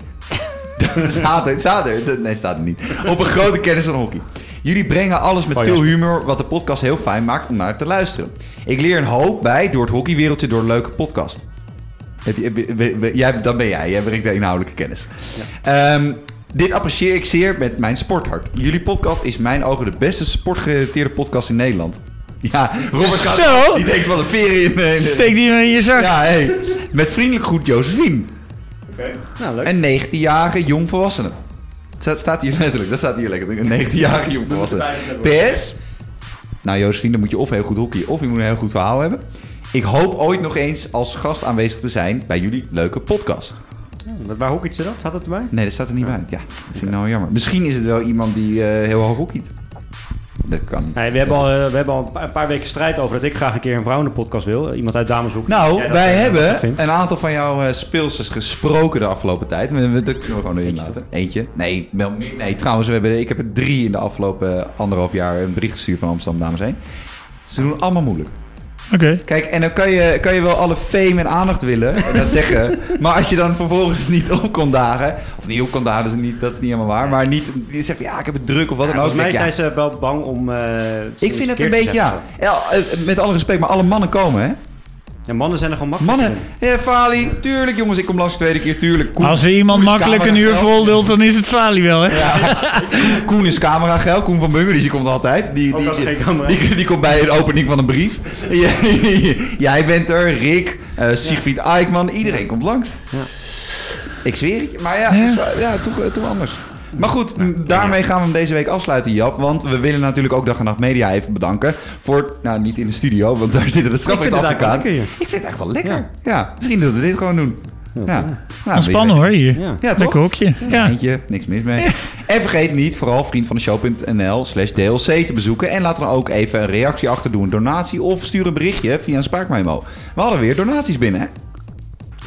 Staat er, staat er. Nee, staat er niet. Op een grote kennis van hockey. Jullie brengen alles met Oh, veel humor, wat de podcast heel fijn maakt om naar te luisteren. Ik leer een hoop bij door het hockeywereldje door een leuke podcast. Heb je, jij, dan ben jij. Jij brengt de inhoudelijke kennis. Ehm, dit apprecieer ik zeer met mijn sporthart. Jullie podcast is in mijn ogen de beste sportgerelateerde podcast in Nederland. Ja, Robert gaat, die denkt wat een veer in. in Steek die in je zak. ja, hey. Met vriendelijk groet Josephine. Nou, leuk. Een 19-jarige jongvolwassene. Dat staat hier letterlijk, dat staat hier lekker. Een 19-jarige jongvolwassene. PS. Nou, Josephine, dan moet je of heel goed hockeyen of je moet een heel goed verhaal hebben. Ik hoop ooit nog eens als gast aanwezig te zijn bij jullie leuke podcast. Wat- Waar hockeyt ze dan? Staat dat erbij? Nee, dat staat er niet bij. Ja, dat vind ik nou jammer. Misschien is het wel iemand die eh, heel hoog hockeyt. Dat kan niet. Nee, we hebben al, eh, we hebben al een paar, weken strijd over dat ik graag een keer een vrouwenpodcast wil. Iemand uit Dameshoek. Nou, dat, wij eh, hebben een aantal van jouw eh, speelsters gesproken de afgelopen tijd. We- we- Dat kunnen we gewoon erin laten. Eentje. Nee, nee trouwens, we hebben, ik heb er drie in de afgelopen anderhalf jaar een bericht gestuurd van Amsterdam Dames heen. Ze doen allemaal moeilijk. Oké. Kijk, en dan kan je, kan je wel alle fame en aandacht willen, en dat zeggen. Maar als je dan vervolgens niet op kon dagen, of niet op kon dagen, dat is niet, dat is niet helemaal waar. Maar niet, je zegt, ja, ik heb het druk of wat Ja, dan ook. volgens mij denk zijn ze wel bang om... eh, ja, ik vind het een beetje, ja. ja. eh, Met alle respect, maar alle mannen komen, hè. Ja, mannen zijn er gewoon makkelijk Mannen, ja, Fali, tuurlijk jongens, ik kom langs de tweede keer, tuurlijk. Koen- Als er iemand makkelijk een uur vol lult, dan is het Fali wel, hè? Koen is camerageld, Koen van Bunger, die komt altijd. Die, Ook die, die, geen camera die, die komt bij de opening van een brief. Jij- Jij bent er, Rick, eh Siegfried Eikman, iedereen komt langs. Ja. Ik zweer het je, maar ja, Ja. ja. ja toch, eh, toch anders. Maar goed, daarmee gaan we hem deze week afsluiten, Jap. Want we willen natuurlijk ook Dag en Nacht Media even bedanken. Voor, nou niet in de studio, want daar zitten de Ik vind het eigenlijk wel strafrechtadvocaat. Ik vind het echt wel lekker. Ja, misschien dat we dit gewoon doen. Ja. Nou, Ontspannen hoor, hier. Ja. Ja, toch? Lekker hokje. Ja. Eentje, niks mis mee. En vergeet niet vooral vriendvandeshow.nl slash DLC te bezoeken. En laat dan ook even een reactie achter, doe een donatie of stuur een berichtje via een spraakmemo. We hadden weer donaties binnen, hè?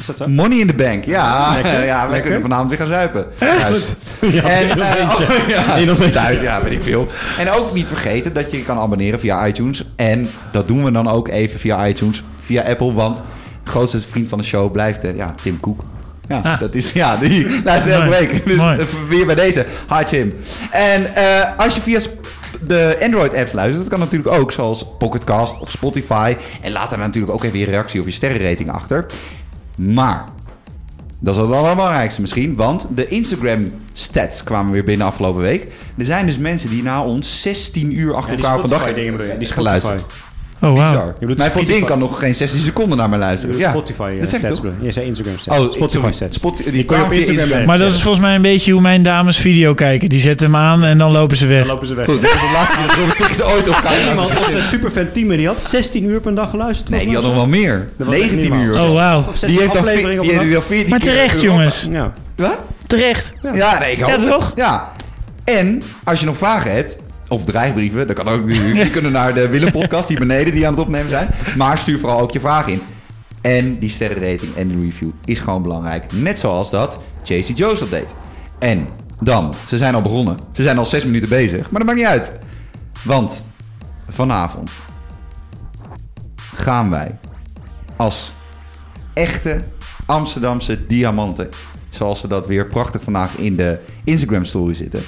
Is dat zo? Money in the bank. Ja, Lekker. ja wij Lekker. kunnen vanavond weer gaan zuipen. Thuis. Ja, En, nog eh, eentje. oh, ja, thuis, ja, weet ik veel. En ook niet vergeten dat je je kan abonneren via iTunes. En dat doen we dan ook even via iTunes, via Apple. Want grootste vriend van de show blijft eh, ja, Tim Cook. Ja, Ah. dat is, ja, die luistert elke week. Dus Mooi. eh, weer bij deze. Hi Tim. En als je via de Android-apps luistert, dat kan natuurlijk ook, zoals Pocketcast of Spotify. En laat daar natuurlijk ook even je reactie of je sterrenrating achter. Maar dat is wel het belangrijkste misschien, want de Instagram-stats kwamen weer binnen afgelopen week. Er zijn dus mensen die na ons 16 uur achter elkaar op een dag. Die geluisterd. Oh. Bizar. bedoelt Mijn vriendin kan nog geen 16 seconden naar me luisteren. Ja, Spotify eh, dat zeg ik stats. toch? bedoel je? Zei Instagram stats. Oh, Spotify stats. Spot- die kun je op Instagram Maar dat is volgens mij een beetje hoe mijn dames video kijken. Die zetten hem aan en dan lopen ze weg. Dan lopen ze weg. Goed, dit is de laatste keer dat Tix ooit op camera Iemand was een superfan team en die had 16 uur per dag geluisterd. Nee, die had nog wel meer. Dat was echt 19 niet uur. Oh, wauw. 16 Die heeft al afleveringen veer- op een die dag. heeft al 14 Maar terecht, jongens. Ja. Wat? Terecht. Ja, nee, ik hoop Ja, het. toch? Ja. En als je nog vragen hebt, of dreigbrieven, dat kan ook. Die kunnen naar de Willem podcast die beneden die aan het opnemen zijn. Maar stuur vooral ook je vragen in. En die sterrenrating en de review is gewoon belangrijk. Net zoals dat JC Joseph deed. En dan, ze zijn al begonnen. Ze zijn al zes minuten bezig. Maar dat maakt niet uit. Want vanavond gaan wij als echte Amsterdamse diamanten. Zoals ze dat weer prachtig vandaag in de Instagram story zitten.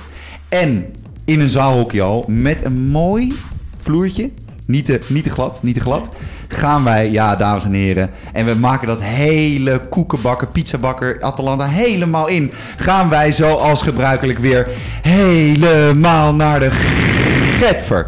En in een zaalhockeyhal met een mooi vloertje. Niet te, niet te glad, niet te glad. Gaan wij, ja dames en heren. En we maken dat hele koekenbakker, pizzabakker, Atalanta helemaal in. Gaan wij zoals gebruikelijk weer helemaal naar de Getver.